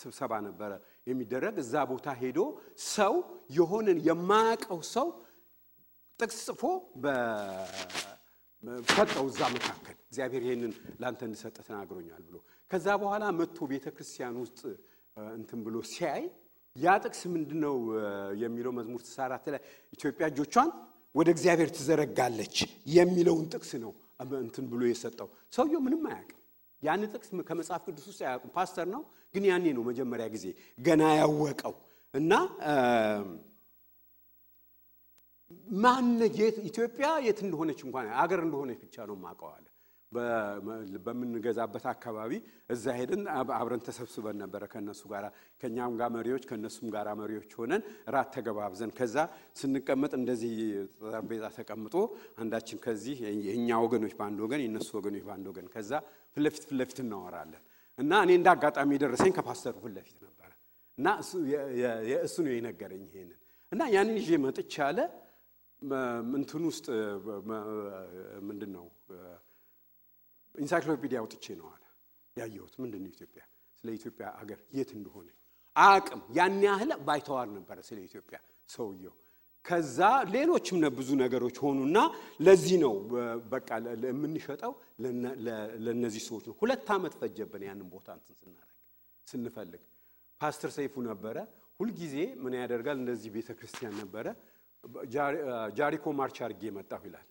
ስብሰባ ነበረ የሚደረግ እዛ ቦታ ሄዶ ሰው የሆነን የማያውቀው ሰው ጥቅስ ጽፎ ሰጠው እዛ መካከል እግዚአብሔር ይህንን ለአንተ እንድሰጠ ተናግሮኛል ብሎ ከዛ በኋላ መጥቶ ቤተ ክርስቲያን ውስጥ እንትን ብሎ ሲያይ ያ ጥቅስ ምንድን ነው የሚለው መዝሙር ስልሳ ላይ ኢትዮጵያ እጆቿን ወደ እግዚአብሔር ትዘረጋለች የሚለውን ጥቅስ ነው እንትን ብሎ የሰጠው። ሰውየው ምንም አያውቅም። ያን ጥቅስ ከመጽሐፍ ቅዱስ ውስጥ አያውቅም። ፓስተር ነው ግን ያኔ ነው መጀመሪያ ጊዜ ገና ያወቀው እና ማነ ኢትዮጵያ የት እንደሆነች እንኳን አገር እንደሆነች ብቻ ነው ማቀዋለ በምንገዛበት አካባቢ እዛ ሄደን አብረን ተሰብስበን ነበረ ከነሱ ጋር ከኛም ጋር መሪዎች ከነሱም ጋር መሪዎች ሆነን ራት ተገባብዘን ከዛ ስንቀመጥ እንደዚህ ጠረጴዛ ተቀምጦ አንዳችን ከዚህ የእኛ ወገኖች በአንድ ወገን የእነሱ ወገኖች በአንድ ወገን ከዛ ፊትለፊት ፊትለፊት እናወራለን። እና እኔ እንደ አጋጣሚ የደረሰኝ ከፓስተሩ ፊትለፊት ነበረ። እና እሱ ነው የነገረኝ ይሄንን። እና ያንን ይዤ መጥቻለሁ እንትን ውስጥ ምንድን ነው ኢንሳይክሎፒዲያ አውጥቼ ነው አለ ያየሁት። ምንድን ነው ኢትዮጵያ ስለ ኢትዮጵያ አገር የት እንደሆነ አያቅም ያን ያህል ባይተዋር ነበረ ስለ ኢትዮጵያ ሰውየው። ከዛ ሌሎችም ብዙ ነገሮች ሆኑና ለዚህ ነው በቃ የምንሸጠው ለእነዚህ ሰዎች ነው። ሁለት ዓመት ፈጀብን ያንን ቦታ እንትን ስናደርግ ስንፈልግ። ፓስተር ሰይፉ ነበረ ሁልጊዜ ምን ያደርጋል እንደዚህ ቤተ ክርስቲያን ነበረ ጃሪኮ ማርች አድርጌ መጣሁ ይላል።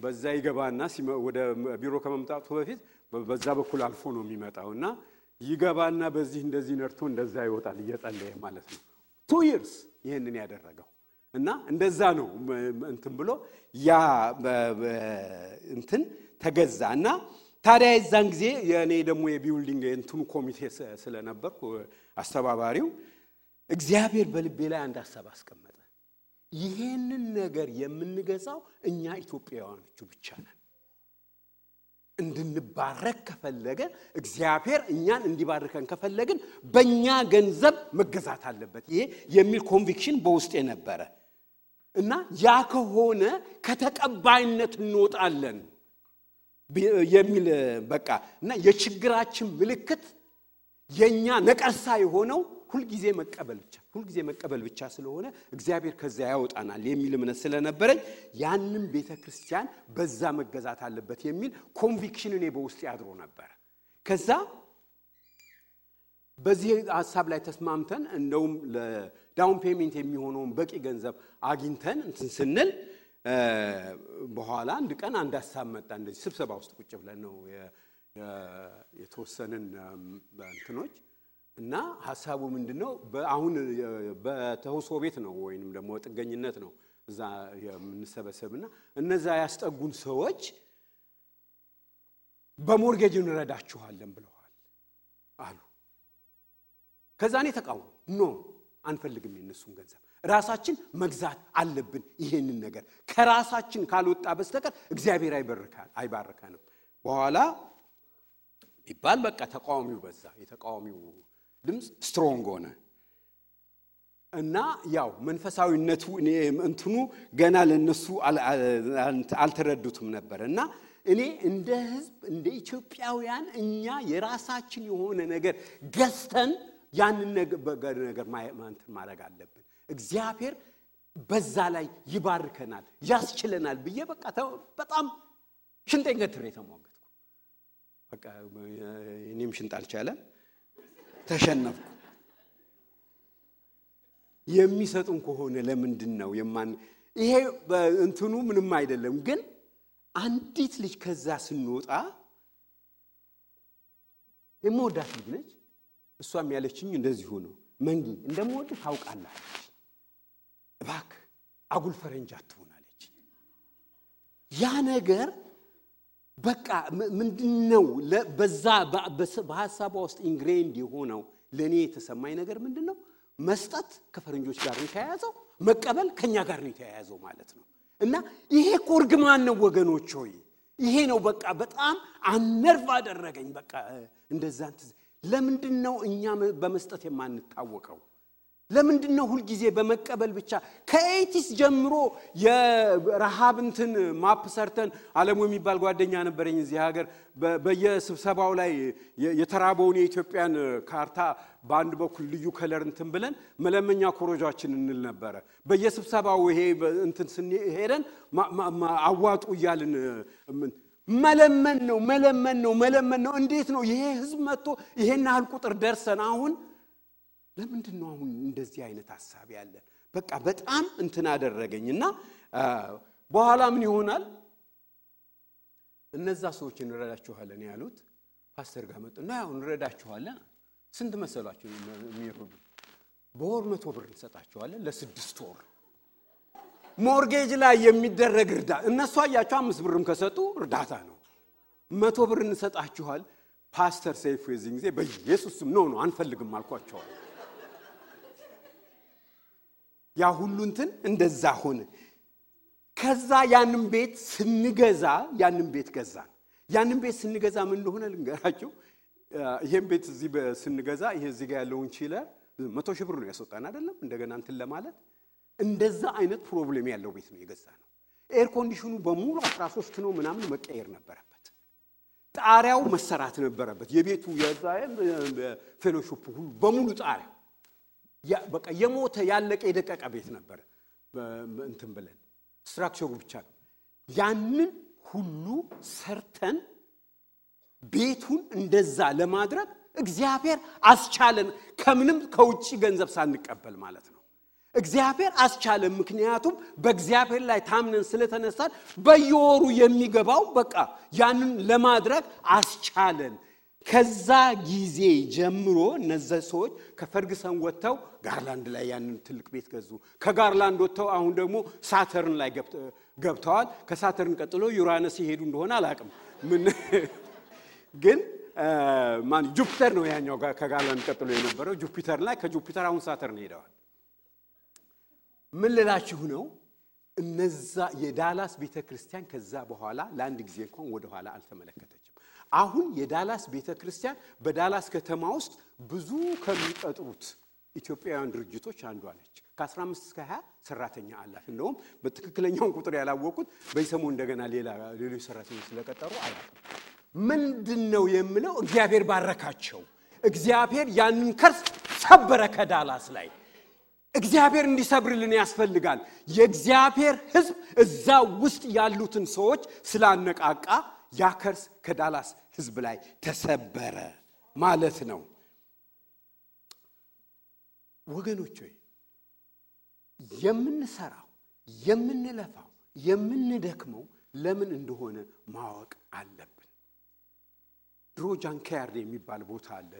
በዛ ይገባና ወደ ቢሮ ከመምጣቱ በፊት በዛ በኩል አልፎ ነው የሚመጣው እና ይገባና በዚህ እንደዚህ ነርቶ እንደዛ ይወጣል እየጸለየ ማለት ነው። two years ይህንን ያደረገው እና እንደዛ ነው እንትን ብሎ ያ እንትን ተገዛ እና ታዲያ የዛን ጊዜ የእኔ ደግሞ የ building እንትኑ ኮሚቴ ስለነበርኩ አስተባባሪው እግዚአብሔር በልቤ ላይ አንድ ሀሳብ አስቀመጠ። ይሄንን ነገር የምንገዛው እኛ ኢትዮጵያውያኖቹ ብቻ ነን። እንድንባረክ ከፈለገ እግዚአብሔር እኛን እንዲባርከን ከፈለግን በእኛ ገንዘብ መገዛት አለበት። ይሄ የሚል conviction በውስጤ ነበረ እና ያ ከሆነ ከተቀባይነት እንወጣለን የሚል በቃ እና የችግራችን ምልክት የእኛ ነቀርሳ የሆነው ሁልጊዜ መቀበል ብቻ ሁልጊዜ መቀበል ብቻ ስለሆነ እግዚአብሔር ከዚያ ያወጣናል የሚል እምነት ስለነበረኝ ያንም ቤተ ክርስቲያን በዛ መገዛት አለበት የሚል conviction እኔ በውስጤ አድሮ ነበር። ከዛ በዚህ ሀሳብ ላይ ተስማምተን እንደውም ለ down payment የሚሆነውን በቂ ገንዘብ አግኝተን እንትን ስንል በኋላ አንድ ቀን አንድ ሀሳብ መጣ። እንደዚህ ስብሰባ ውስጥ ቁጭ ብለን ነው የተወሰንን እንትኖች እና ሀሳቡ ምንድን ነው? አሁን በተውሶ ቤት ነው ወይንም ደግሞ ጥገኝነት ነው እዛ የምንሰበሰብና እነዛ ያስጠጉን ሰዎች በ mortgage እንረዳችኋለን ብለዋል አሉ። ከዛ እኔ ተቃወሙ። no አንፈልግም የነሱን ገንዘብ ራሳችን መግዛት አለብን። ይሄንን ነገር ከራሳችን ካልወጣ በስተቀር እግዚአብሔር አይባርከንም። በኋላ ይባል በቃ ተቃዋሚው በዛ። የተቃዋሚው ድምፅ strong ሆነ እና ያው መንፈሳዊነቱ እንትኑ ገና ለነሱ አልተረዱትም ነበር እና እኔ እንደ ሕዝብ እንደ ኢትዮጵያውያን እኛ የራሳችን የሆነ ነገር ገዝተን ያንን ነገር እንትን ማድረግ አለብን። እግዚአብሔር በዛ ላይ ይባርከናል፣ ያስችለናል ብዬ በቃ በጣም ሽንጤን ገትሬ ተሟገትኩ። በቃ እኔም ሽንጥ አልቻለም፣ ተሸነፍኩ። የሚሰጡን ከሆነ ለምንድን ነው የማን ይሄ እንትኑ ምንም አይደለም። ግን አንዲት ልጅ ከዛ ስንወጣ የምወዳት ልጅ ነች። እሷም ያለችኝ እንደዚሁ ነው። መንጊ እንደምወድ ታውቃለህ አለች። እባክህ አጉል ፈረንጅ አትሆን አለች። ያ ነገር በቃ ምንድን ነው በዛ በሀሳቧ ውስጥ ingrained የሆነው ለእኔ የተሰማኝ ነገር ምንድን ነው? መስጠት ከፈረንጆች ጋር ነው የተያያዘው፣ መቀበል ከኛ ጋር ነው የተያያዘው ማለት ነው። እና ይሄ እኮ እርግማን ነው ወገኖች ሆይ ይሄ ነው በቃ በጣም unnerve አደረገኝ። በቃ እንደዛ ለምንድን ነው እኛ በመስጠት የማንታወቀው? ለምንድን ነው ሁልጊዜ በመቀበል ብቻ? ከ eighties ጀምሮ የረሃብ እንትን ማፕ ሰርተን አለሙ የሚባል ጓደኛ ነበረኝ እዚህ ሀገር። በየስብሰባው ላይ የተራበውን የኢትዮጵያን ካርታ በአንድ በኩል ልዩ ከለር እንትን ብለን መለመኛ ኮረጃችን እንል ነበረ። በየስብሰባው ይሄ እንትን ስንሄደን አዋጡ እያልን መለመን ነው መለመን ነው መለመን ነው። እንዴት ነው ይሄ ህዝብ መጥቶ ይሄን ያህል ቁጥር ደርሰን አሁን ለምንድን ነው አሁን እንደዚህ አይነት ሀሳብ ያለን? በቃ በጣም እንትን አደረገኝ እና በኋላ ምን ይሆናል እነዛ ሰዎች እንረዳችኋለን ያሉት ፓስተር ጋር መጡ እና ያው እንረዳችኋለን። ስንት መሰሏቸው የሚረዱ? በወር መቶ ብር እንሰጣቸዋለን ለስድስት ወር mortgage ላይ የሚደረግ እርዳ እነሱ አያቸው አምስት ብርም ከሰጡ እርዳታ ነው። መቶ ብር እንሰጣችኋል። ፓስተር ሰይፉ የዚህ ጊዜ በኢየሱስ ስም no ነው አንፈልግም አልኳቸዋል። ያ ሁሉ እንትን እንደዛ ሆነ። ከዛ ያንን ቤት ስንገዛ ያንን ቤት ገዛን። ያንን ቤት ስንገዛ ምን እንደሆነ ልንገራቸው። ይሄን ቤት እዚህ ስንገዛ ይሄ እዚህ ጋር ያለውን chiller መቶ ሺህ ብር ነው ያስወጣን አይደለም እንደገና እንትን ለማለት እንደዛ አይነት problem ያለው ቤት ነው የገዛነው። air condition ኑ በሙሉ 13 ነው ምናምን መቀየር ነበረበት። ጣሪያው መሰራት ነበረበት። የቤቱ የዛ fellowship ሁሉ በሙሉ ጣሪያው በቃ የሞተ ያለቀ የደቀቀ ቤት ነበረ። እንትን ብለን structure ሩ ብቻ ነው። ያንን ሁሉ ሰርተን ቤቱን እንደዛ ለማድረግ እግዚአብሔር አስቻለን። ከምንም ከውጭ ገንዘብ ሳንቀበል ማለት ነው። እግዚአብሔር አስቻለን። ምክንያቱም በእግዚአብሔር ላይ ታምነን ስለተነሳን በየወሩ የሚገባው በቃ ያንን ለማድረግ አስቻለን። ከዛ ጊዜ ጀምሮ እነዚህ ሰዎች ከፈርግሰን ወጥተው ጋርላንድ ላይ ያንን ትልቅ ቤት ገዙ። ከጋርላንድ ወጥተው አሁን ደግሞ ሳተርን ላይ ገብተዋል። ከሳተርን ቀጥሎ ዩራነስ ይሄዱ እንደሆነ አላቅም። ምን ግን ማን ጁፒተር ነው ያኛው ከጋርላንድ ቀጥሎ የነበረው ጁፒተር ላይ ከጁፒተር አሁን ሳተርን ሄደዋል። ምን ልላችሁ ነው? እነዛ የዳላስ ቤተ ክርስቲያን ከዛ በኋላ ለአንድ ጊዜ እንኳን ወደኋላ አልተመለከተችም። አሁን የዳላስ ቤተ ክርስቲያን በዳላስ ከተማ ውስጥ ብዙ ከሚቀጥሩት ኢትዮጵያውያን ድርጅቶች አንዷ ነች። ከ15 እስከ 20 ሰራተኛ አላት። እንደውም በትክክለኛውን ቁጥር ያላወቁት በዚህ ሰሞን እንደገና ሌሎች ሰራተኞች ስለቀጠሩ አላውቅም። ምንድን ነው የምለው? እግዚአብሔር ባረካቸው። እግዚአብሔር ያንን ከርስ ሰበረ ከዳላስ ላይ እግዚአብሔር እንዲሰብርልን ያስፈልጋል። የእግዚአብሔር ሕዝብ እዛ ውስጥ ያሉትን ሰዎች ስላነቃቃ ያ ከርስ ከዳላስ ሕዝብ ላይ ተሰበረ ማለት ነው። ወገኖች ሆይ የምንሰራው የምንለፋው የምንደክመው ለምን እንደሆነ ማወቅ አለብን። ድሮ junkyard የሚባል ቦታ አለ።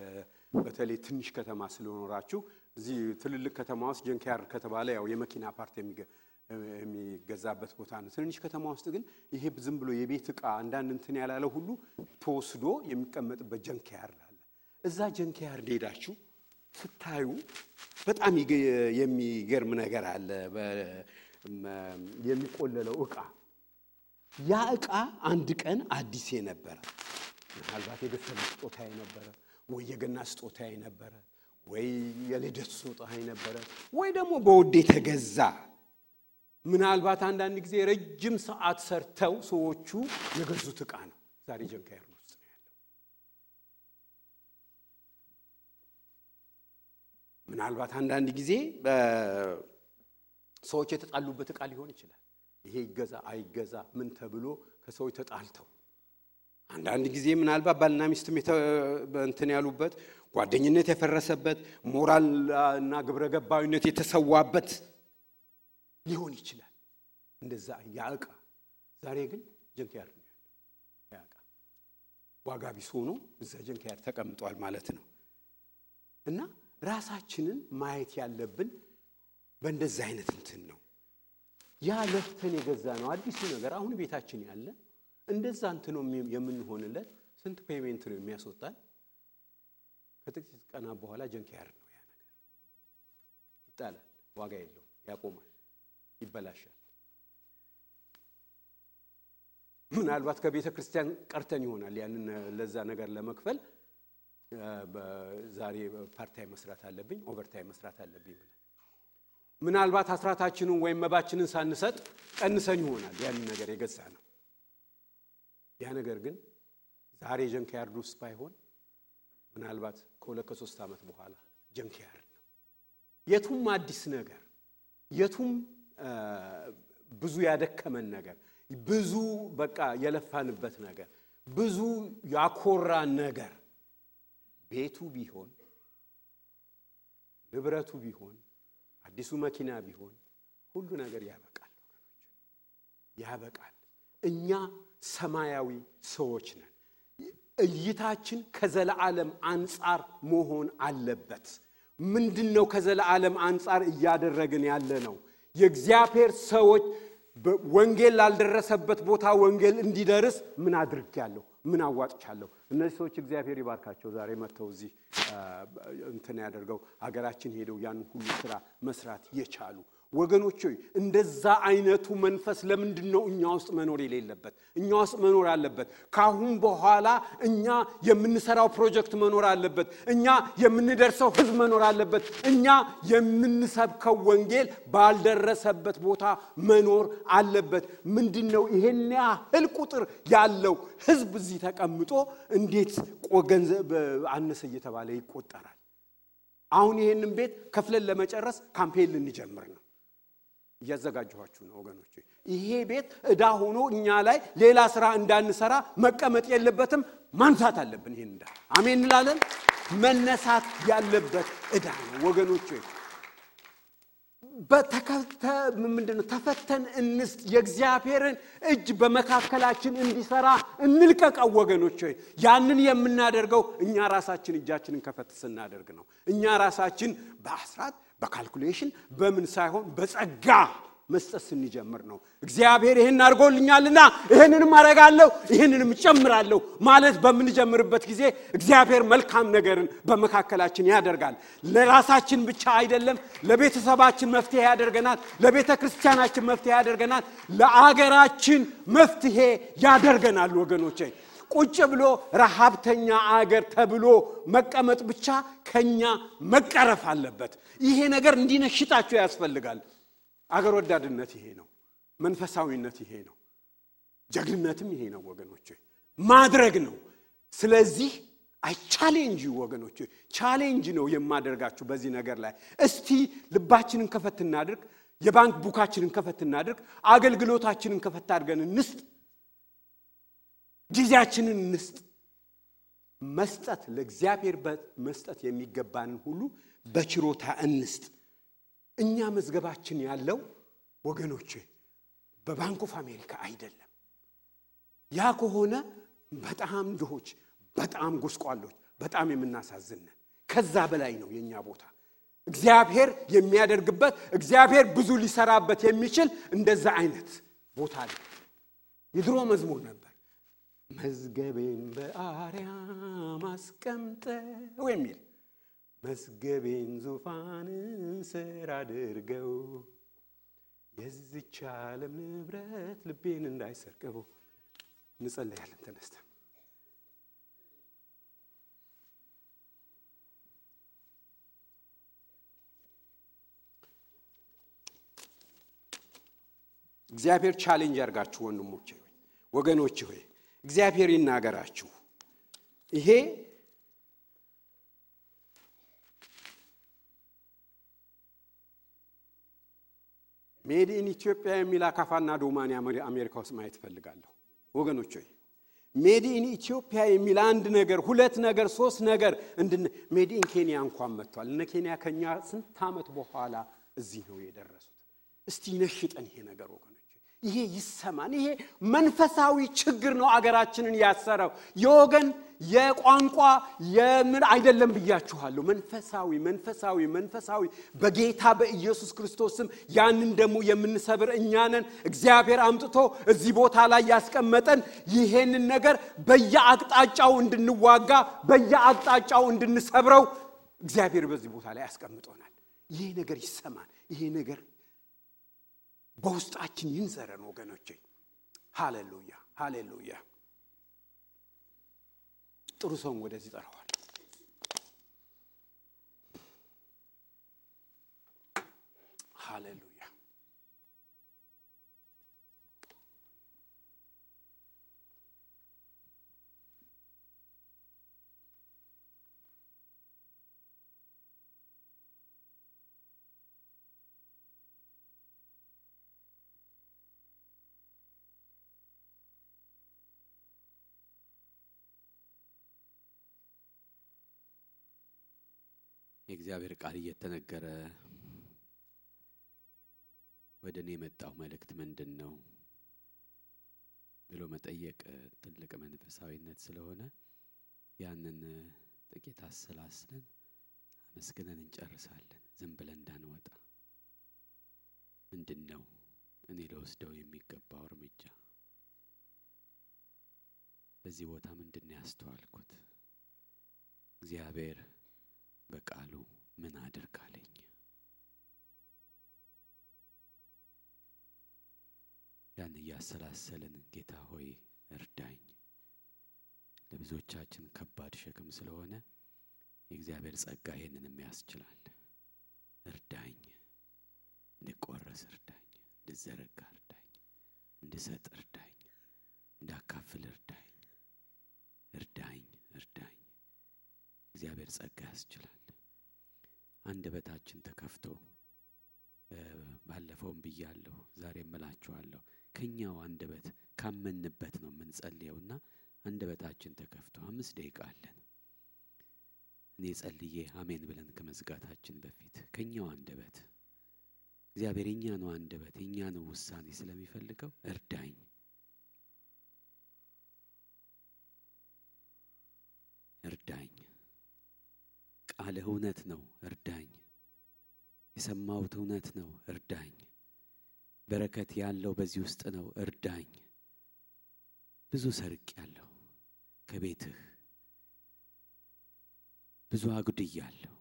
በተለይ ትንሽ ከተማ ስለኖራችሁ እዚህ ትልልቅ ከተማ ውስጥ junkyard ከተባለ ያው የመኪና part የሚገዛበት ቦታ ነው። ትንሽ ከተማ ውስጥ ግን ይሄ ዝም ብሎ የቤት ዕቃ አንዳንድ እንትን ያላለ ሁሉ ተወስዶ የሚቀመጥበት junkyard አለ። እዛ junkyard ሄዳችሁ ስታዩ በጣም የሚገርም ነገር አለ። የሚቆለለው ዕቃ ያ ዕቃ አንድ ቀን አዲስ የነበረ ምናልባት የበሰለ ስጦታ የነበረ ወይ የገና ስጦታ የነበረ ወይ የልደት ስጦታ የነበረ ወይ ደግሞ በውድ የተገዛ ምናልባት አንዳንድ ጊዜ ረጅም ሰዓት ሰርተው ሰዎቹ የገዙት ዕቃ ነው። ዛሬ ጀንካያርድ ውስጥ ነው ያለው። ምናልባት አንዳንድ ጊዜ ሰዎች የተጣሉበት ዕቃ ሊሆን ይችላል። ይሄ ይገዛ አይገዛ ምን ተብሎ ከሰዎች ተጣልተው አንዳንድ ጊዜ ምናልባት ባልና ሚስትም እንትን ያሉበት ጓደኝነት የፈረሰበት ሞራል እና ግብረ ገባዊነት የተሰዋበት ሊሆን ይችላል። እንደዛ ያ ዕቃ ዛሬ ግን junkyard ነው ያለው። ያ ዕቃ ዋጋ ቢስ ሆኖ እዛ junkyard ተቀምጧል ማለት ነው። እና ራሳችንን ማየት ያለብን በእንደዚህ አይነት እንትን ነው። ያ ለፍተን የገዛነው አዲሱ ነገር አሁን ቤታችን ያለ እንደዛ እንትን ነው የምንሆንለት። ስንት payment ነው የሚያስወጣን? ከጥቂት ቀናት በኋላ junkyard ነው ያ ነገር። ይጣላል፣ ዋጋ የለውም፣ ያቆማል፣ ይበላሻል። ምናልባት ከቤተ ክርስቲያን ቀርተን ይሆናል ያንን ለዛ ነገር ለመክፈል ዛሬ part time መስራት አለብኝ፣ overtime መስራት አለብኝ ብለን ምናልባት አስራታችንን ወይም መባችንን ሳንሰጥ ቀንሰን ይሆናል ያንን ነገር የገዛነው። ያ ነገር ግን ዛሬ junkyard ውስጥ ባይሆን ምናልባት ከሁለት ከሶስት ዓመት በኋላ junkyard ነው። የቱም አዲስ ነገር የቱም ብዙ ያደከመን ነገር ብዙ በቃ የለፋንበት ነገር ብዙ ያኮራን ነገር ቤቱ ቢሆን ንብረቱ ቢሆን አዲሱ መኪና ቢሆን ሁሉ ነገር ያበቃል፣ ያበቃል። እኛ ሰማያዊ ሰዎች ነን። እይታችን ከዘለዓለም አንጻር መሆን አለበት። ምንድን ነው ከዘለዓለም አንጻር እያደረግን ያለ ነው? የእግዚአብሔር ሰዎች ወንጌል ላልደረሰበት ቦታ ወንጌል እንዲደርስ ምን አድርጌያለሁ? ምን አዋጥቻለሁ? እነዚህ ሰዎች እግዚአብሔር ይባርካቸው ዛሬ መጥተው እዚህ እንትን ያደርገው ሀገራችን ሄደው ያን ሁሉ ስራ መስራት የቻሉ ወገኖች ሆይ እንደዛ አይነቱ መንፈስ ለምንድን ነው እኛ ውስጥ መኖር የሌለበት? እኛ ውስጥ መኖር አለበት። ካሁን በኋላ እኛ የምንሰራው ፕሮጀክት መኖር አለበት። እኛ የምንደርሰው ህዝብ መኖር አለበት። እኛ የምንሰብከው ወንጌል ባልደረሰበት ቦታ መኖር አለበት። ምንድን ነው ይሄን ያህል ቁጥር ያለው ህዝብ እዚህ ተቀምጦ እንዴት ገንዘብ አነሰ እየተባለ ይቆጠራል? አሁን ይሄንን ቤት ከፍለን ለመጨረስ ካምፔን ልንጀምር ነው። እያዘጋጀኋችሁ ነው ወገኖች። ይሄ ቤት ዕዳ ሆኖ እኛ ላይ ሌላ ስራ እንዳንሰራ መቀመጥ የለበትም፣ ማንሳት አለብን። ይህን ዕዳ አሜን እንላለን። መነሳት ያለበት ዕዳ ነው ወገኖች። ምንድነው ተፈተን እንስጥ። የእግዚአብሔርን እጅ በመካከላችን እንዲሰራ እንልቀቀው ወገኖች። ያንን የምናደርገው እኛ ራሳችን እጃችንን ከፈት ስናደርግ ነው። እኛ ራሳችን በአስራት በካልኩሌሽን በምን ሳይሆን በጸጋ መስጠት ስንጀምር ነው። እግዚአብሔር ይህን አድርጎልኛልና ይህንንም አረጋለሁ ይህንንም እጨምራለሁ ማለት በምንጀምርበት ጊዜ እግዚአብሔር መልካም ነገርን በመካከላችን ያደርጋል። ለራሳችን ብቻ አይደለም፣ ለቤተሰባችን መፍትሄ ያደርገናል። ለቤተ ክርስቲያናችን መፍትሄ ያደርገናል። ለአገራችን መፍትሄ ያደርገናል ወገኖቼ። ቁጭ ብሎ ረሃብተኛ አገር ተብሎ መቀመጥ ብቻ ከኛ መቀረፍ አለበት። ይሄ ነገር እንዲነሽጣችሁ ያስፈልጋል። አገር ወዳድነት ይሄ ነው። መንፈሳዊነት ይሄ ነው። ጀግንነትም ይሄ ነው ወገኖች፣ ማድረግ ነው። ስለዚህ I challenge ወገኖች፣ challenge ነው የማደርጋችሁ በዚህ ነገር ላይ። እስቲ ልባችንን ከፈት እናድርግ፣ የባንክ book ኣችንን ከፈት እናድርግ፣ አገልግሎታችንን ከፈት አድርገን እንስጥ፣ ጊዜያችንን እንስጥ። መስጠት ለእግዚአብሔር መስጠት የሚገባንን ሁሉ በችሮታ እንስጥ። እኛ መዝገባችን ያለው ወገኖቼ በ Bank of America አይደለም። ያ ከሆነ በጣም ድሆች፣ በጣም ጎስቋሎች፣ በጣም የምናሳዝንን ከዛ በላይ ነው የእኛ ቦታ። እግዚአብሔር የሚያደርግበት እግዚአብሔር ብዙ ሊሰራበት የሚችል እንደዛ አይነት ቦታ አለ። የድሮ መዝሙር ነበር። መዝገቤን በአርያም አስቀምጠው የሚል መዝገቤን ዙፋን ስር አድርገው የዚች ዓለም ንብረት ልቤን እንዳይሰርቀው። እንጸለያለን ተነስተን። እግዚአብሔር challenge ያርጋችሁ ወንድሞቼ ሆይ ወገኖች ሆይ እግዚአብሔር ይናገራችሁ። ይሄ made in ኢትዮጵያ የሚል አካፋና ዶማን አሜሪካ ውስጥ ማየት እፈልጋለሁ ወገኖች ሆይ made in ኢትዮጵያ የሚል አንድ ነገር ሁለት ነገር ሶስት ነገር made in ኬንያ እንኳን መጥቷል። እነ ኬንያ ከኛ ስንት ዓመት በኋላ እዚህ ነው የደረሱት። እስቲ ይነሽጠን ይሄ ነገር ወገኖች፣ ይሄ ይሰማን። ይሄ መንፈሳዊ ችግር ነው አገራችንን ያሰረው። የወገን የቋንቋ የምን አይደለም ብያችኋለሁ። መንፈሳዊ መንፈሳዊ መንፈሳዊ በጌታ በኢየሱስ ክርስቶስም ያንን ደግሞ የምንሰብር እኛ ነን። እግዚአብሔር አምጥቶ እዚህ ቦታ ላይ ያስቀመጠን ይሄንን ነገር በየአቅጣጫው እንድንዋጋ በየአቅጣጫው እንድንሰብረው እግዚአብሔር በዚህ ቦታ ላይ ያስቀምጦናል። ይሄ ነገር ይሰማን፣ ይሄ ነገር በውስጣችን ይንዘረን ወገኖቼ። ሃሌሉያ ሃሌሉያ። ጥሩ ሰውን ወደዚህ ጠራዋል። ሃሌሉያ የእግዚአብሔር ቃል እየተነገረ ወደ እኔ የመጣው መልእክት ምንድን ነው ብሎ መጠየቅ ትልቅ መንፈሳዊነት ስለሆነ ያንን ጥቂት አሰላስለን አመስግነን እንጨርሳለን። ዝም ብለን እንዳንወጣ ምንድን ነው እኔ ለወስደው የሚገባው እርምጃ? በዚህ ቦታ ምንድን ነው ያስተዋልኩት? እግዚአብሔር በቃሉ ምን አድርግ አለኝ? ያን እያሰላሰልን ጌታ ሆይ እርዳኝ። ለብዙዎቻችን ከባድ ሸክም ስለሆነ የእግዚአብሔር ጸጋ ይህንንም ያስችላል። እርዳኝ፣ እንድቆረስ እርዳኝ፣ እንድዘረጋ እርዳኝ፣ እንድሰጥ እርዳኝ፣ እንዳካፍል እርዳኝ፣ እርዳኝ፣ እርዳኝ። እግዚአብሔር ጸጋ ያስችላል። አንደበታችን ተከፍቶ ባለፈውም ብያለሁ፣ ዛሬ እምላችኋለሁ ከኛው አንደበት ካመንበት ነው የምንጸልየውና አንደበታችን ተከፍቶ አምስት ደቂቃ አለን። እኔ ጸልዬ አሜን ብለን ከመዝጋታችን በፊት ከኛው አንደበት እግዚአብሔር የኛ ነው አንደበት የኛ ነው ውሳኔ ስለሚፈልገው እርዳኝ ቃልህ እውነት ነው እርዳኝ። የሰማሁት እውነት ነው እርዳኝ። በረከት ያለው በዚህ ውስጥ ነው እርዳኝ። ብዙ ሰርቅ ያለሁ ከቤትህ ብዙ አጉድያለሁ።